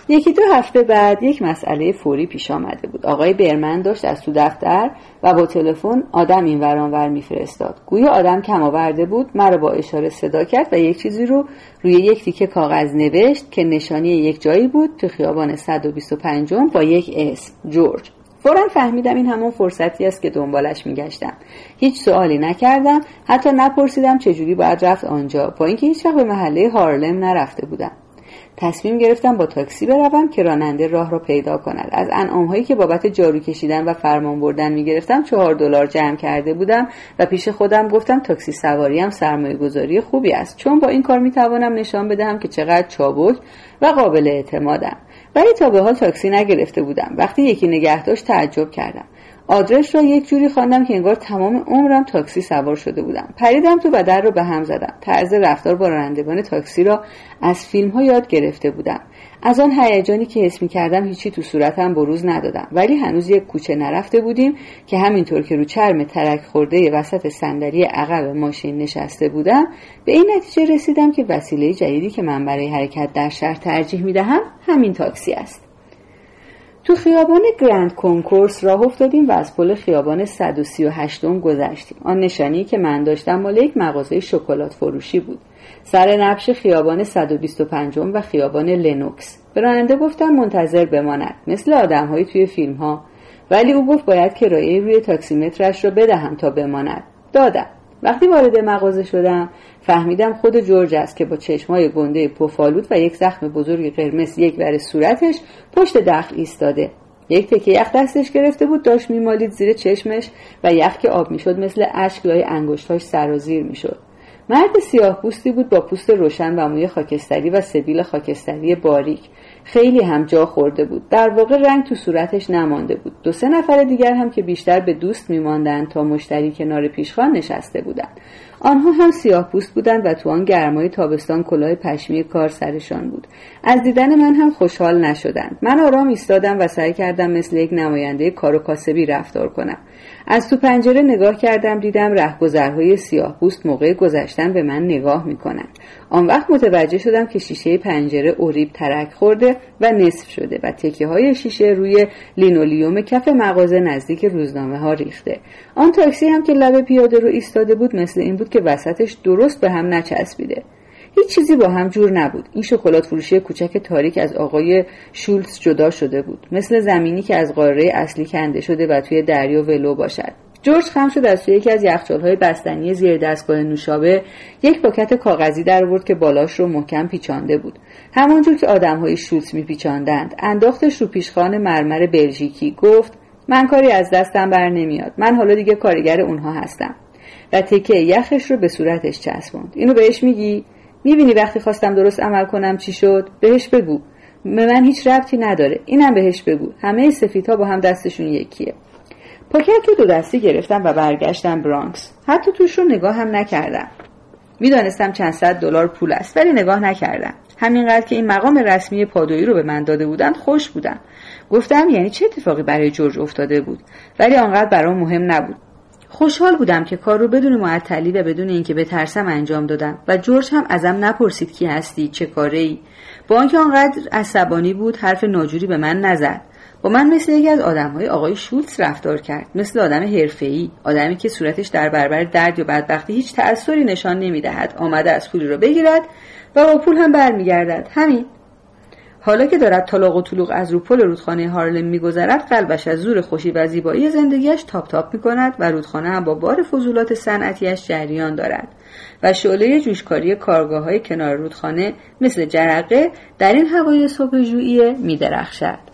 یکی دو هفته بعد یک مسئله فوری پیش آمده بود. آقای برمن داشت از تو دفتر و با تلفن آدم این ورانور میفرستاد. گویا آدم کم آورده بود مرا با اشاره صدا کرد و یک چیزی رو روی یک تیکه کاغذ نوشت که نشانی یک جایی بود تو خیابان 125 با یک اسم جورج. فورا فهمیدم این همون فرصتی است که دنبالش میگشتم. هیچ سوالی نکردم حتی نپرسیدم چجوری باید رفت آنجا. با اینکه هیچ وقت به محله هارلم نرفته بودم. تصمیم گرفتم با تاکسی بروم که راننده راه را پیدا کند. از انعامهایی که بابت جارو کشیدن و فرمان بردن می‌گرفتم چهار دلار جمع کرده بودم و پیش خودم گفتم تاکسی سواریم سرمایه گذاری خوبی است. چون با این کار می‌توانم نشان بدهم که چقدر چابک و قابل اعتمادم. ولی تا به حال تاکسی نگرفته بودم. وقتی یکی نگه تعجب کردم. آدرس را یک جوری خواندم که انگار تمام عمرم تاکسی سوار شده بودم. پریدم تو و در رو به هم زدم. طرز رفتار با رانندگان تاکسی را از فیلم ها یاد گرفته بودم. از آن هیجانی که حس می کردم هیچی تو صورتم بروز ندادم. ولی هنوز یک کوچه نرفته بودیم که همینطور که رو چرم ترک خورده وسط صندلی عقب ماشین نشسته بودم به این نتیجه رسیدم که وسیله جدیدی که من برای حرکت در شهر ترجیح می دهم همین تاکسی است. تو خیابان گرند کنکورس راه افتادیم و از پل خیابان 138 گذشتیم. آن نشانی که من داشتم مال یک مغازه شکلات فروشی بود. سر نبش خیابان 125 و خیابان لنوکس. به راننده گفتم منتظر بماند. مثل آدمهایی توی فیلم ها ولی او گفت باید کرایه روی تاکسیمترش را بدهم تا بماند. دادم. وقتی وارد مغازه شدم فهمیدم خود جورج است که با چشمای گنده پفالود و یک زخم بزرگ قرمز یک ور صورتش پشت دخل ایستاده. یک تکه یخ دستش گرفته بود داشت میمالید زیر چشمش و یخ که آب می‌شد مثل اشک لای انگشتاش سرازیر می‌شد. مرد سیاه پوستی بود با پوست روشن و موی خاکستری و سبیل خاکستری باریک. خیلی هم جا خورده بود. در واقع رنگ تو صورتش نمانده بود. دو سه نفر دیگر هم که بیشتر به دوست میماندند تا مشتری کنار پیشخان نشسته بودند. آنها هم سیاه پوست بودند و تو آن گرمای تابستان کلاه پشمی کار سرشان بود. از دیدن من هم خوشحال نشدند. من آرام ایستادم و سعی کردم مثل یک نماینده کار و کاسبی رفتار کنم. از تو پنجره نگاه کردم دیدم رهگذرهای سیاه پوست موقع گذشتن به من نگاه می‌کنند. آن وقت متوجه شدم که شیشه پنجره اوریب ترک خورده و نصف شده و تکه های شیشه روی لینولیوم کف مغازه نزدیک روزنامه ها ریخته. آن تاکسی هم که لب پیاده رو ایستاده بود مثل این بود که وسطش درست به هم نچسبیده. هیچ چیزی با هم جور نبود. این شکلات فروشی کوچک تاریک از آقای شولتز جدا شده بود. مثل زمینی که از قاره اصلی کنده شده و توی دریا ولو باشد. جورج خم شد از توی یکی از یخچالهای بستنی زیر دستگاه نوشابه یک پاکت کاغذی در آورد که بالاش رو محکم پیچانده بود. همانجور که آدمهای شولتز میپیچاندند انداختش رو پیشخان مرمر بلژیکی گفت من کاری از دستم بر نمیاد. من حالا دیگه کارگر اونها هستم. و تکه یخش رو به صورتش چسبوند. اینو بهش میگی؟ می‌بینی وقتی خواستم درست عمل کنم چی شد؟ بهش بگو. به من هیچ ربطی نداره. اینم بهش بگو. همه سفیدها با هم دستشون یکیه. پاکت رو دو دستی گرفتم و برگشتم برانکس. حتی توش رو نگاه هم نکردم. می‌دانستم چند صد دلار پول است ولی نگاه نکردم. همینقدر که این مقام رسمی پادویی رو به من داده بودند خوش بودم. گفتم یعنی چه اتفاقی برای جورج افتاده بود؟ ولی آنقدر برام مهم نبود. خوشحال بودم که کار رو بدون معطلی و بدون اینکه بترسم انجام دادم و جورج هم ازم نپرسید کی هستی چه کاره ای با آنکه آنقدر عصبانی بود حرف ناجوری به من نزد. با من مثل یکی از آدمهای آقای شولتز رفتار کرد مثل آدم حرفه‌ای آدمی که صورتش در برابر درد یا بدبختی هیچ تأثری نشان نمی‌دهد آمده از پولی را بگیرد و با پول هم برمیگردد. همین. حالا که دارد طلاق و طلوق از رو پل رودخانه هارلم میگذرد قلبش از زور خوشی و زیبایی زندگیش تاپ تاپ می کند و رودخانه هم با بار فضولات صنعتیش جریان دارد و شعله جوشکاری کارگاه های کنار رودخانه مثل جرقه در این هوای صبح ژوئیه می درخشد.